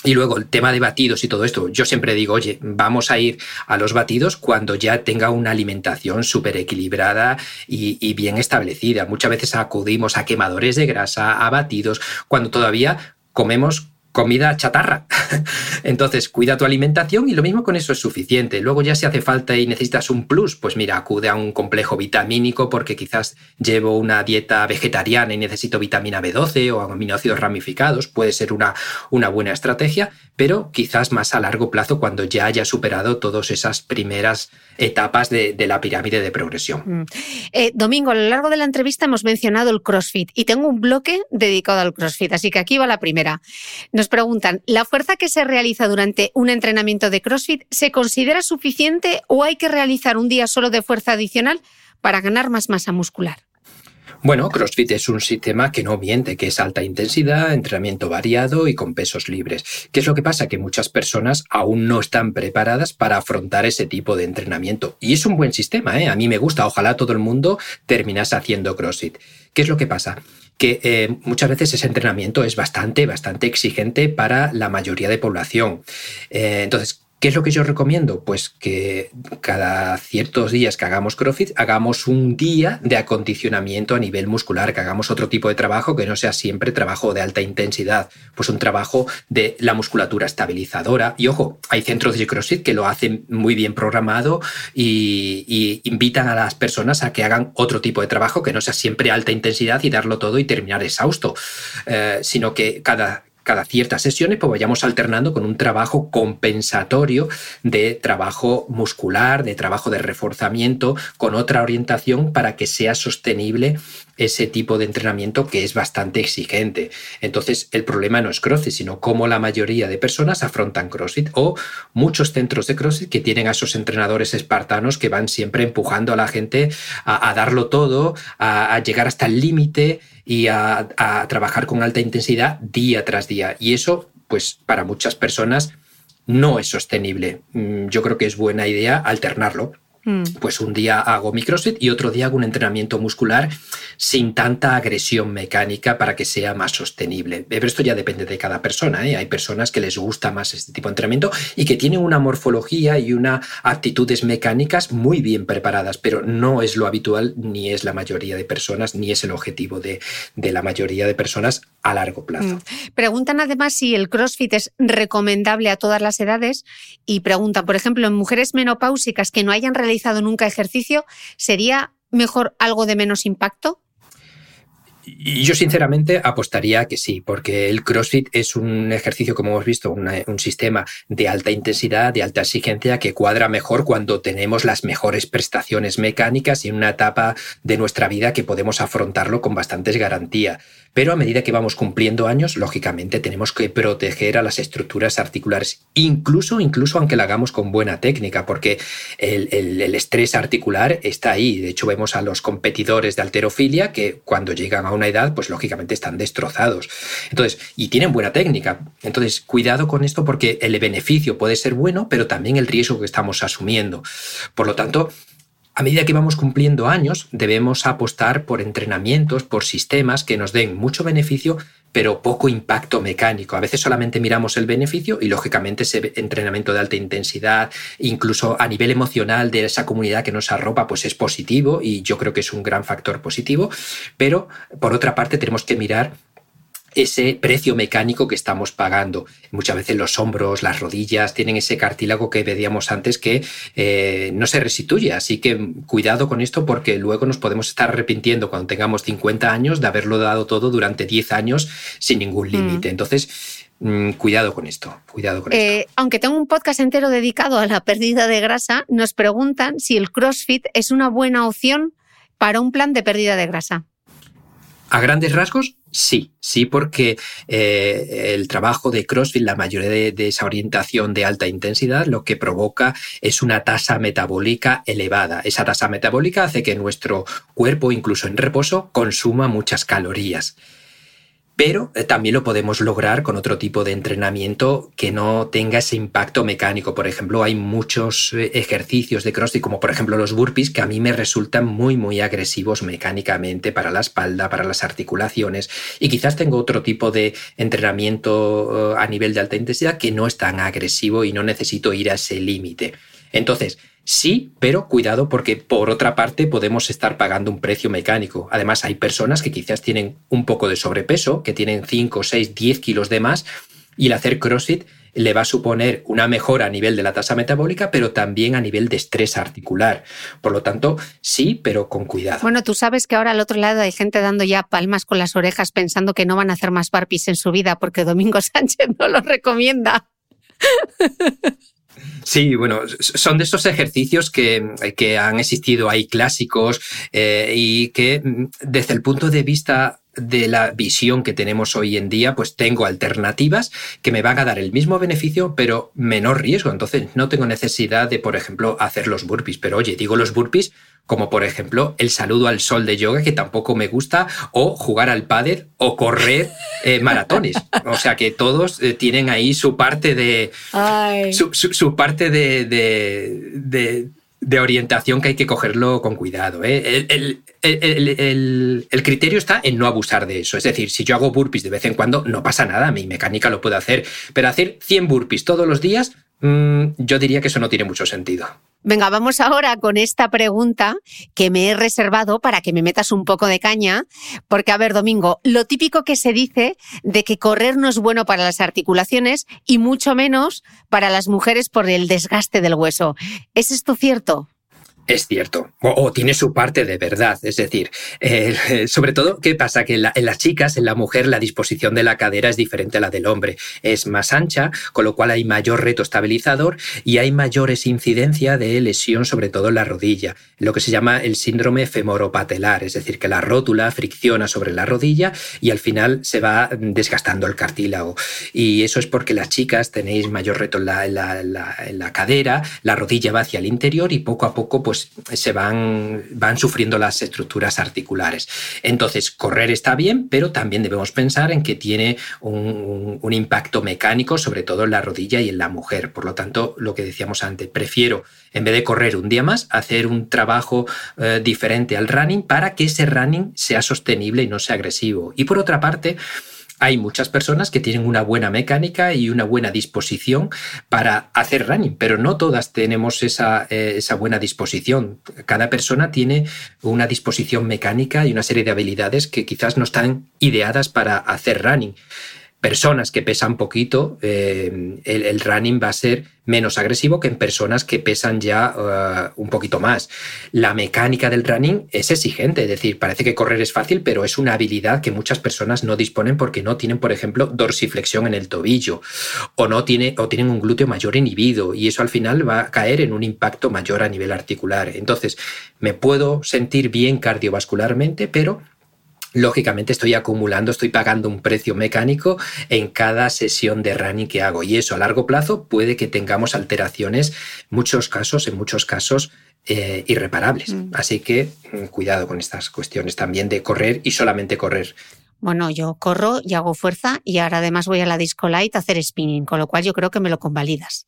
Y luego el tema de batidos y todo esto, yo siempre digo, oye, vamos a ir a los batidos cuando ya tenga una alimentación súper equilibrada y, y, bien establecida. Muchas veces acudimos a quemadores de grasa, a batidos, cuando todavía comemos comida chatarra. Entonces, cuida tu alimentación y lo mismo con eso es suficiente. Luego ya si hace falta y necesitas un plus, pues mira, acude a un complejo vitamínico porque quizás llevo una dieta vegetariana y necesito vitamina B12 o aminoácidos ramificados. Puede ser una, una buena estrategia, pero quizás más a largo plazo cuando ya haya superado todas esas primeras etapas de, la pirámide de progresión. Mm. Eh, Domingo, a lo largo de la entrevista hemos mencionado el CrossFit y tengo un bloque dedicado al CrossFit, así que aquí va la primera. Preguntan, ¿la fuerza que se realiza durante un entrenamiento de CrossFit se considera suficiente o hay que realizar un día solo de fuerza adicional para ganar más masa muscular? Bueno, CrossFit es un sistema que no miente, que es alta intensidad, entrenamiento variado y con pesos libres. ¿Qué es lo que pasa? Que muchas personas aún no están preparadas para afrontar ese tipo de entrenamiento. Y es un buen sistema, ¿eh? A mí me gusta. Ojalá todo el mundo terminase haciendo CrossFit. ¿Qué es lo que pasa? Que eh, muchas veces ese entrenamiento es bastante, bastante exigente para la mayoría de población. Eh, entonces, ¿Qué es lo que yo recomiendo? Pues que cada ciertos días que hagamos CrossFit, hagamos un día de acondicionamiento a nivel muscular, que hagamos otro tipo de trabajo que no sea siempre trabajo de alta intensidad, pues un trabajo de la musculatura estabilizadora. Y ojo, hay centros de CrossFit que lo hacen muy bien programado y, invitan a las personas a que hagan otro tipo de trabajo que no sea siempre alta intensidad y darlo todo y terminar exhausto, eh, sino que cada cada ciertas sesiones, pues vayamos alternando con un trabajo compensatorio de trabajo muscular, de trabajo de reforzamiento, con otra orientación para que sea sostenible ese tipo de entrenamiento que es bastante exigente. Entonces, el problema no es CrossFit, sino cómo la mayoría de personas afrontan CrossFit o muchos centros de CrossFit que tienen a esos entrenadores espartanos que van siempre empujando a la gente a, darlo todo, a, llegar hasta el límite y a, trabajar con alta intensidad día tras día. Y eso, pues, para muchas personas no es sostenible. Mm, yo creo que es buena idea alternarlo Mm. Pues un día hago microset y otro día hago un entrenamiento muscular sin tanta agresión mecánica para que sea más sostenible. Pero esto ya depende de cada persona. ¿eh? Hay personas que les gusta más este tipo de entrenamiento y que tienen una morfología y unas aptitudes mecánicas muy bien preparadas, pero no es lo habitual ni es la mayoría de personas, ni es el objetivo de, la mayoría de personas a largo plazo. Mm. Preguntan además si el CrossFit es recomendable a todas las edades y preguntan, por ejemplo, en mujeres menopáusicas que no hayan realizado nunca ejercicio, ¿sería mejor algo de menos impacto? Yo sinceramente apostaría que sí, porque el CrossFit es un ejercicio, como hemos visto, un sistema de alta intensidad, de alta exigencia, que cuadra mejor cuando tenemos las mejores prestaciones mecánicas y en una etapa de nuestra vida que podemos afrontarlo con bastantes garantías. Pero a medida que vamos cumpliendo años, lógicamente tenemos que proteger a las estructuras articulares, incluso, incluso aunque la hagamos con buena técnica, porque el, el estrés articular está ahí. De hecho, vemos a los competidores de alterofilia que cuando llegan a una edad, pues lógicamente están destrozados. Entonces, y tienen buena técnica. Entonces, cuidado con esto porque el beneficio puede ser bueno, pero también el riesgo que estamos asumiendo. Por lo tanto, a medida que vamos cumpliendo años, debemos apostar por entrenamientos, por sistemas que nos den mucho beneficio, pero poco impacto mecánico. A veces solamente miramos el beneficio y, lógicamente, ese entrenamiento de alta intensidad, incluso a nivel emocional de esa comunidad que nos arropa, pues es positivo y yo creo que es un gran factor positivo. Pero, por otra parte, tenemos que mirar ese precio mecánico que estamos pagando. Muchas veces los hombros, las rodillas tienen ese cartílago que veíamos antes que eh, no se restituye. Así que cuidado con esto porque luego nos podemos estar arrepintiendo cuando tengamos 50 años de haberlo dado todo durante 10 años sin ningún límite. Mm. Entonces, mm, cuidado con esto, cuidado con esto. Eh, aunque tengo un podcast entero dedicado a la pérdida de grasa, nos preguntan si el CrossFit es una buena opción para un plan de pérdida de grasa. A grandes rasgos, sí, sí, porque eh, el trabajo de CrossFit, la mayoría de, esa orientación de alta intensidad, lo que provoca es una tasa metabólica elevada. Esa tasa metabólica hace que nuestro cuerpo, incluso en reposo, consuma muchas calorías pero eh, también lo podemos lograr con otro tipo de entrenamiento que no tenga ese impacto mecánico. Por ejemplo, hay muchos eh, ejercicios de CrossFit, como por ejemplo los burpees, que a mí me resultan muy, muy agresivos mecánicamente para la espalda, para las articulaciones, y quizás tengo otro tipo de entrenamiento eh, a nivel de alta intensidad que no es tan agresivo y no necesito ir a ese límite. Entonces, Sí, pero cuidado porque por otra parte podemos estar pagando un precio mecánico. Además, hay personas que quizás tienen un poco de sobrepeso, que tienen 5, 6, 10 kilos de más y el hacer CrossFit le va a suponer una mejora a nivel de la tasa metabólica, pero también a nivel de estrés articular. Por lo tanto, sí, pero con cuidado. Bueno, tú sabes que ahora al otro lado hay gente dando ya palmas con las orejas pensando que no van a hacer más barpees en su vida porque Domingo Sánchez no lo recomienda. Sí, bueno, son de estos ejercicios que, que han existido, hay clásicos eh, y que mm, desde el punto de vista de la visión que tenemos hoy en día, pues tengo alternativas que me van a dar el mismo beneficio, pero menor riesgo. Entonces, no tengo necesidad de, por ejemplo, hacer los burpees. Pero oye, digo los burpees como por ejemplo el saludo al sol de yoga, que tampoco me gusta, o jugar al pádel o correr eh, maratones. O sea que todos eh, tienen ahí su parte de. Su, parte de, de, orientación que hay que cogerlo con cuidado. ¿eh? El, el, criterio está en no abusar de eso. Es decir, si yo hago burpees de vez en cuando, no pasa nada, mi mecánica lo puede hacer. Pero hacer 100 burpees todos los días, mm, yo diría que eso no tiene mucho sentido. Venga, vamos ahora con esta pregunta que me he reservado para que me metas un poco de caña, porque a ver, Domingo, lo típico que se dice de que correr no es bueno para las articulaciones y mucho menos para las mujeres por el desgaste del hueso. ¿Es esto cierto? Es cierto, o, tiene su parte de verdad, es decir, sobre todo, ¿qué pasa? Que en, las chicas, en la mujer, la disposición de la cadera es diferente a la del hombre, es más ancha, con lo cual hay mayor reto estabilizador y hay mayores incidencia de lesión, sobre todo en la rodilla, lo que se llama el síndrome femoropatelar, es decir, que la rótula fricciona sobre la rodilla y al final se va desgastando el cartílago. Y eso es porque las chicas tenéis mayor reto la, en la cadera, la rodilla va hacia el interior y poco a poco, pues pues se van, van sufriendo las estructuras articulares. Entonces, correr está bien, pero también debemos pensar en que tiene un, impacto mecánico, sobre todo en la rodilla y en la mujer. Por lo tanto, lo que decíamos antes, prefiero, en vez de correr un día más, hacer un trabajo eh, diferente al running para que ese running sea sostenible y no sea agresivo. Y por otra parte, hay muchas personas que tienen una buena mecánica y una buena disposición para hacer running, pero no todas tenemos esa, eh, esa, buena disposición. Cada persona tiene una disposición mecánica y una serie de habilidades que quizás no están ideadas para hacer running personas que pesan poquito, eh, el, running va a ser menos agresivo que en personas que pesan ya eh, un poquito más. La mecánica del running es exigente, es decir, parece que correr es fácil, pero es una habilidad que muchas personas no disponen porque no tienen, por ejemplo, dorsiflexión en el tobillo o no tiene, o tienen un glúteo mayor inhibido y eso al final va a caer en un impacto mayor a nivel articular. Entonces, me puedo sentir bien cardiovascularmente, pero lógicamente estoy acumulando, estoy pagando un precio mecánico en cada sesión de running que hago. Y eso a largo plazo puede que tengamos alteraciones, muchos casos, en muchos casos, eh, irreparables. Mm. Así que mm, cuidado con estas cuestiones también de correr y solamente correr. Bueno, yo corro y hago fuerza y ahora además voy a la Disco Light a hacer spinning, con lo cual yo creo que me lo convalidas.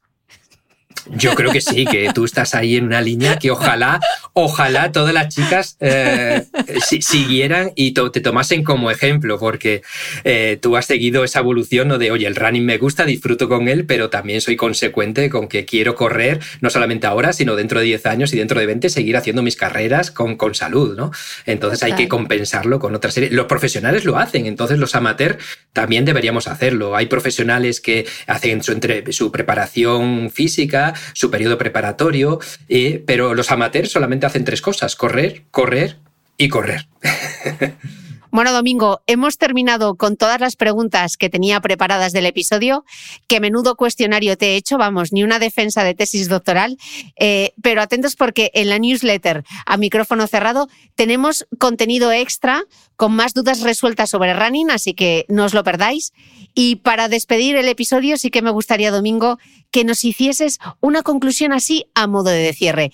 Yo creo que sí, que tú estás ahí en una línea que ojalá, ojalá todas las chicas eh, siguieran y te tomasen como ejemplo, porque eh, tú has seguido esa evolución ¿no? de, oye, el running me gusta, disfruto con él, pero también soy consecuente con que quiero correr, no solamente ahora, sino dentro de 10 años y dentro de 20, seguir haciendo mis carreras con, con salud, ¿no? Entonces hay que compensarlo con otra serie. Los profesionales lo hacen, entonces los amateurs también deberíamos hacerlo. Hay profesionales que hacen su, entre, su preparación física, su periodo preparatorio, eh, pero los amateurs solamente hacen tres cosas, correr, correr y correr. Bueno, Domingo, hemos terminado con todas las preguntas que tenía preparadas del episodio. Qué menudo cuestionario te he hecho, vamos, ni una defensa de tesis doctoral. Eh, pero atentos porque en la newsletter a micrófono cerrado tenemos contenido extra con más dudas resueltas sobre running, así que no os lo perdáis. Y para despedir el episodio, sí que me gustaría, Domingo, que nos hicieses una conclusión así a modo de cierre.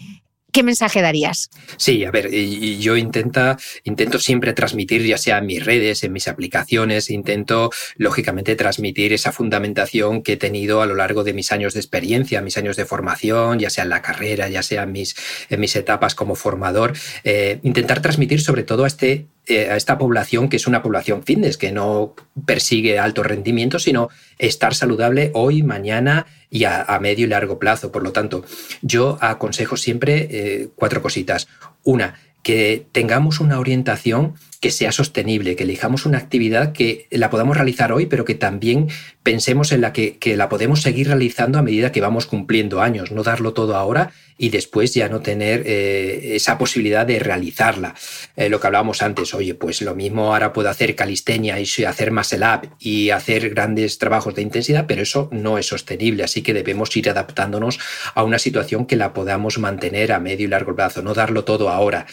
¿Qué mensaje darías? Sí, a ver, yo intenta, intento siempre transmitir, ya sea en mis redes, en mis aplicaciones, intento, lógicamente, transmitir esa fundamentación que he tenido a lo largo de mis años de experiencia, mis años de formación, ya sea en la carrera, ya sea en mis, en mis etapas como formador, eh, intentar transmitir sobre todo a este eh, a esta población que es una población fitness, que no persigue alto rendimiento, sino estar saludable hoy, mañana y a, medio y largo plazo. Por lo tanto, yo aconsejo siempre eh, cuatro cositas. Una, que tengamos una orientación que sea sostenible, que elijamos una actividad que la podamos realizar hoy, pero que también pensemos en la que, la podemos seguir realizando a medida que vamos cumpliendo años, no darlo todo ahora y después ya no tener eh, esa posibilidad de realizarla. Eh, lo que hablábamos antes, oye, pues lo mismo ahora puedo hacer calistenia y hacer muscle up y hacer grandes trabajos de intensidad, pero eso no es sostenible, así que debemos ir adaptándonos a una situación que la podamos mantener a medio y largo plazo, no darlo todo ahora.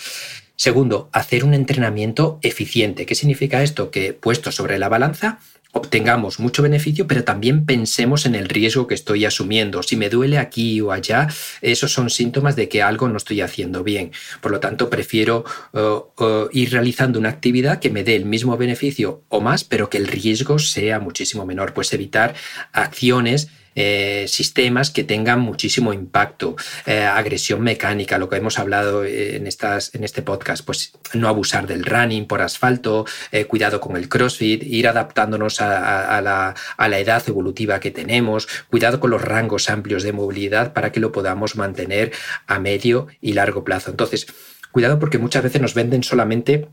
Segundo, hacer un entrenamiento eficiente. ¿Qué significa esto? Que puesto sobre la balanza obtengamos mucho beneficio, pero también pensemos en el riesgo que estoy asumiendo. Si me duele aquí o allá, esos son síntomas de que algo no estoy haciendo bien. Por lo tanto, prefiero uh, uh, ir realizando una actividad que me dé el mismo beneficio o más, pero que el riesgo sea muchísimo menor. Pues evitar acciones eh, sistemas que tengan muchísimo impacto, eh, agresión mecánica, lo que hemos hablado en, estas, en este podcast, pues no abusar del running por asfalto, eh, cuidado con el CrossFit, ir adaptándonos a, la, a la edad evolutiva que tenemos, cuidado con los rangos amplios de movilidad para que lo podamos mantener a medio y largo plazo. Entonces, cuidado porque muchas veces nos venden solamente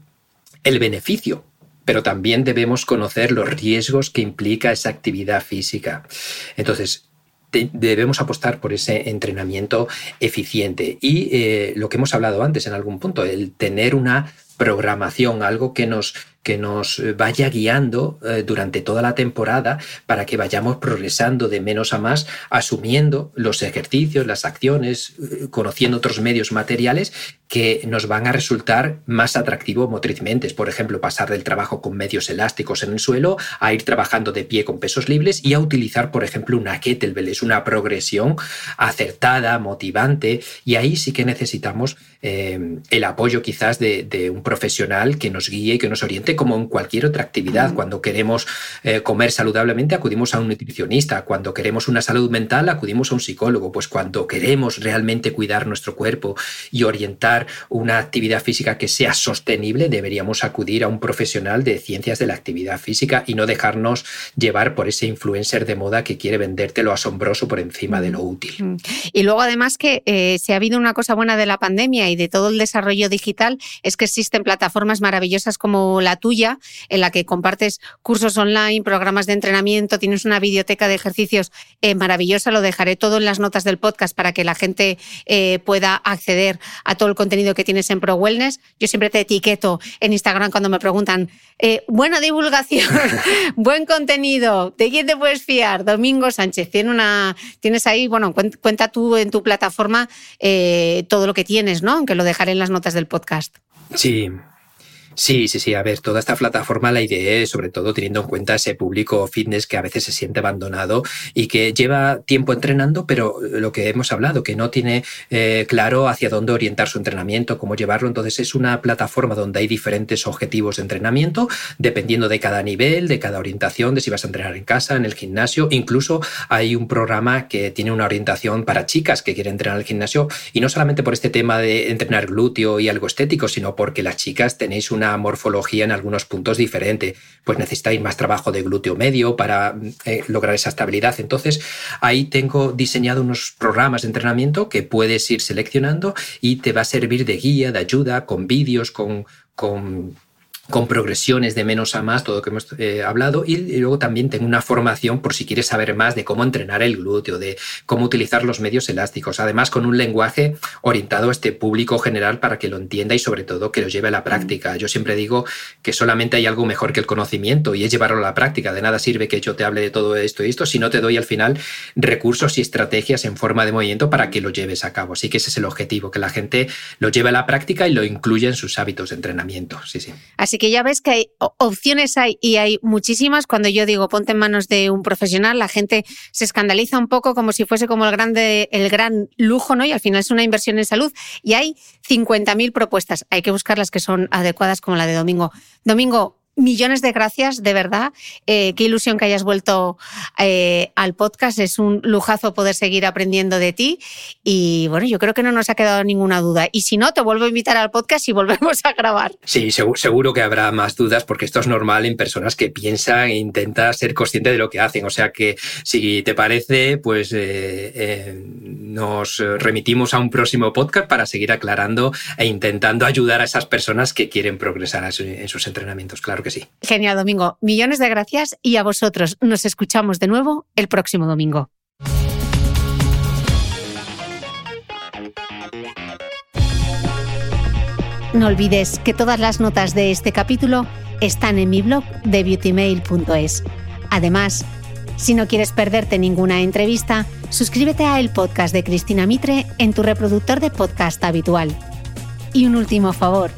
el beneficio, pero también debemos conocer los riesgos que implica esa actividad física. Entonces, debemos apostar por ese entrenamiento eficiente. Y eh, lo que hemos hablado antes en algún punto, el tener una programación, algo que nos que nos vaya guiando eh, durante toda la temporada para que vayamos progresando de menos a más, asumiendo los ejercicios, las acciones, eh, conociendo otros medios materiales que nos van a resultar más atractivos motrizmente. Por ejemplo, pasar del trabajo con medios elásticos en el suelo a ir trabajando de pie con pesos libres y a utilizar, por ejemplo, una kettlebell. Es una progresión acertada, motivante y ahí sí que necesitamos eh, el apoyo quizás de, de un profesional que nos guíe y que nos oriente como en cualquier otra actividad. Cuando queremos eh, comer saludablemente, acudimos a un nutricionista. Cuando queremos una salud mental, acudimos a un psicólogo. Pues cuando queremos realmente cuidar nuestro cuerpo y orientar una actividad física que sea sostenible, deberíamos acudir a un profesional de ciencias de la actividad física y no dejarnos llevar por ese influencer de moda que quiere venderte lo asombroso por encima de lo útil. Y luego además que eh, si ha habido una cosa buena de la pandemia y de todo el desarrollo digital es que existen plataformas maravillosas como la tuya, en la que compartes cursos online, programas de entrenamiento, tienes una biblioteca de ejercicios eh, maravillosa. Lo dejaré todo en las notas del podcast para que la gente eh, pueda acceder a todo el contenido que tienes en Pro Wellness. Yo siempre te etiqueto en Instagram cuando me preguntan, eh, buena divulgación, buen contenido, ¿de quién te puedes fiar? Domingo Sánchez, tiene una, tienes ahí, bueno, cuenta tú en tu plataforma todo lo que tienes, ¿no? Aunque lo dejaré en las notas del podcast. Sí, Sí, sí, sí. A ver, toda esta plataforma la idea es sobre todo teniendo en cuenta ese público fitness que a veces se siente abandonado y que lleva tiempo entrenando, pero lo que hemos hablado, que no tiene eh, claro hacia dónde orientar su entrenamiento, cómo llevarlo. Entonces es una plataforma donde hay diferentes objetivos de entrenamiento, dependiendo de cada nivel, de cada orientación, de si vas a entrenar en casa, en el gimnasio. Incluso hay un programa que tiene una orientación para chicas que quieren entrenar en el gimnasio y no solamente por este tema de entrenar glúteo y algo estético, sino porque las chicas tenéis una morfología en algunos puntos diferente. Pues necesitáis más trabajo de glúteo medio para eh, lograr esa estabilidad. Entonces, ahí tengo diseñado unos programas de entrenamiento que puedes ir seleccionando y te va a servir de guía, de ayuda, con vídeos, con, con con progresiones de menos a más, todo lo que hemos eh, hablado, y, luego también tengo una formación por si quieres saber más de cómo entrenar el glúteo, de cómo utilizar los medios elásticos, además con un lenguaje orientado a este público general para que lo entienda y sobre todo que lo lleve a la práctica. Yo siempre digo que solamente hay algo mejor que el conocimiento y es llevarlo a la práctica. De nada sirve que yo te hable de todo esto y esto si no te doy al final recursos y estrategias en forma de movimiento para que lo lleves a cabo. Así que ese es el objetivo, que la gente lo lleve a la práctica y lo incluya en sus hábitos de entrenamiento. Sí, sí. Así que ya ves que hay opciones hay y hay muchísimas. Cuando yo digo ponte en manos de un profesional, la gente se escandaliza un poco como si fuese como el, grande, el gran lujo, ¿no? Y al final es una inversión en salud. Y hay 50.000 propuestas. Hay que buscar las que son adecuadas como la de Domingo. Domingo, millones de gracias, de verdad. Eh, qué ilusión que hayas vuelto eh, al podcast. Es un lujazo poder seguir aprendiendo de ti. Y bueno, yo creo que no nos ha quedado ninguna duda. Y si no, te vuelvo a invitar al podcast y volvemos a grabar. Sí, seguro, que habrá más dudas porque esto es normal en personas que piensan e intentan ser conscientes de lo que hacen. O sea que si te parece, pues eh, nos remitimos a un próximo podcast para seguir aclarando e intentando ayudar a esas personas que quieren progresar en sus entrenamientos. Claro sí. Genial, Domingo. Millones de gracias y a vosotros. Nos escuchamos de nuevo el próximo domingo. No olvides que todas las notas de este capítulo están en mi blog de beautymail.es. Además, si no quieres perderte ninguna entrevista, suscríbete a el podcast de Cristina Mitre en tu reproductor de podcast habitual. Y un último favor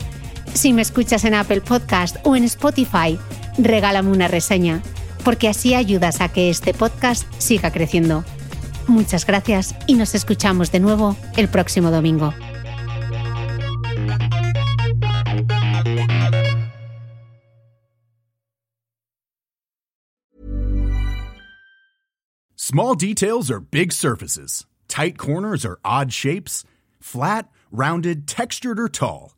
si me escuchas en Apple Podcast o en Spotify, regálame una reseña, porque así ayudas a que este podcast siga creciendo. Muchas gracias y nos escuchamos de nuevo el próximo domingo. Small details are big surfaces. Tight corners are odd shapes. Flat, rounded, textured or tall.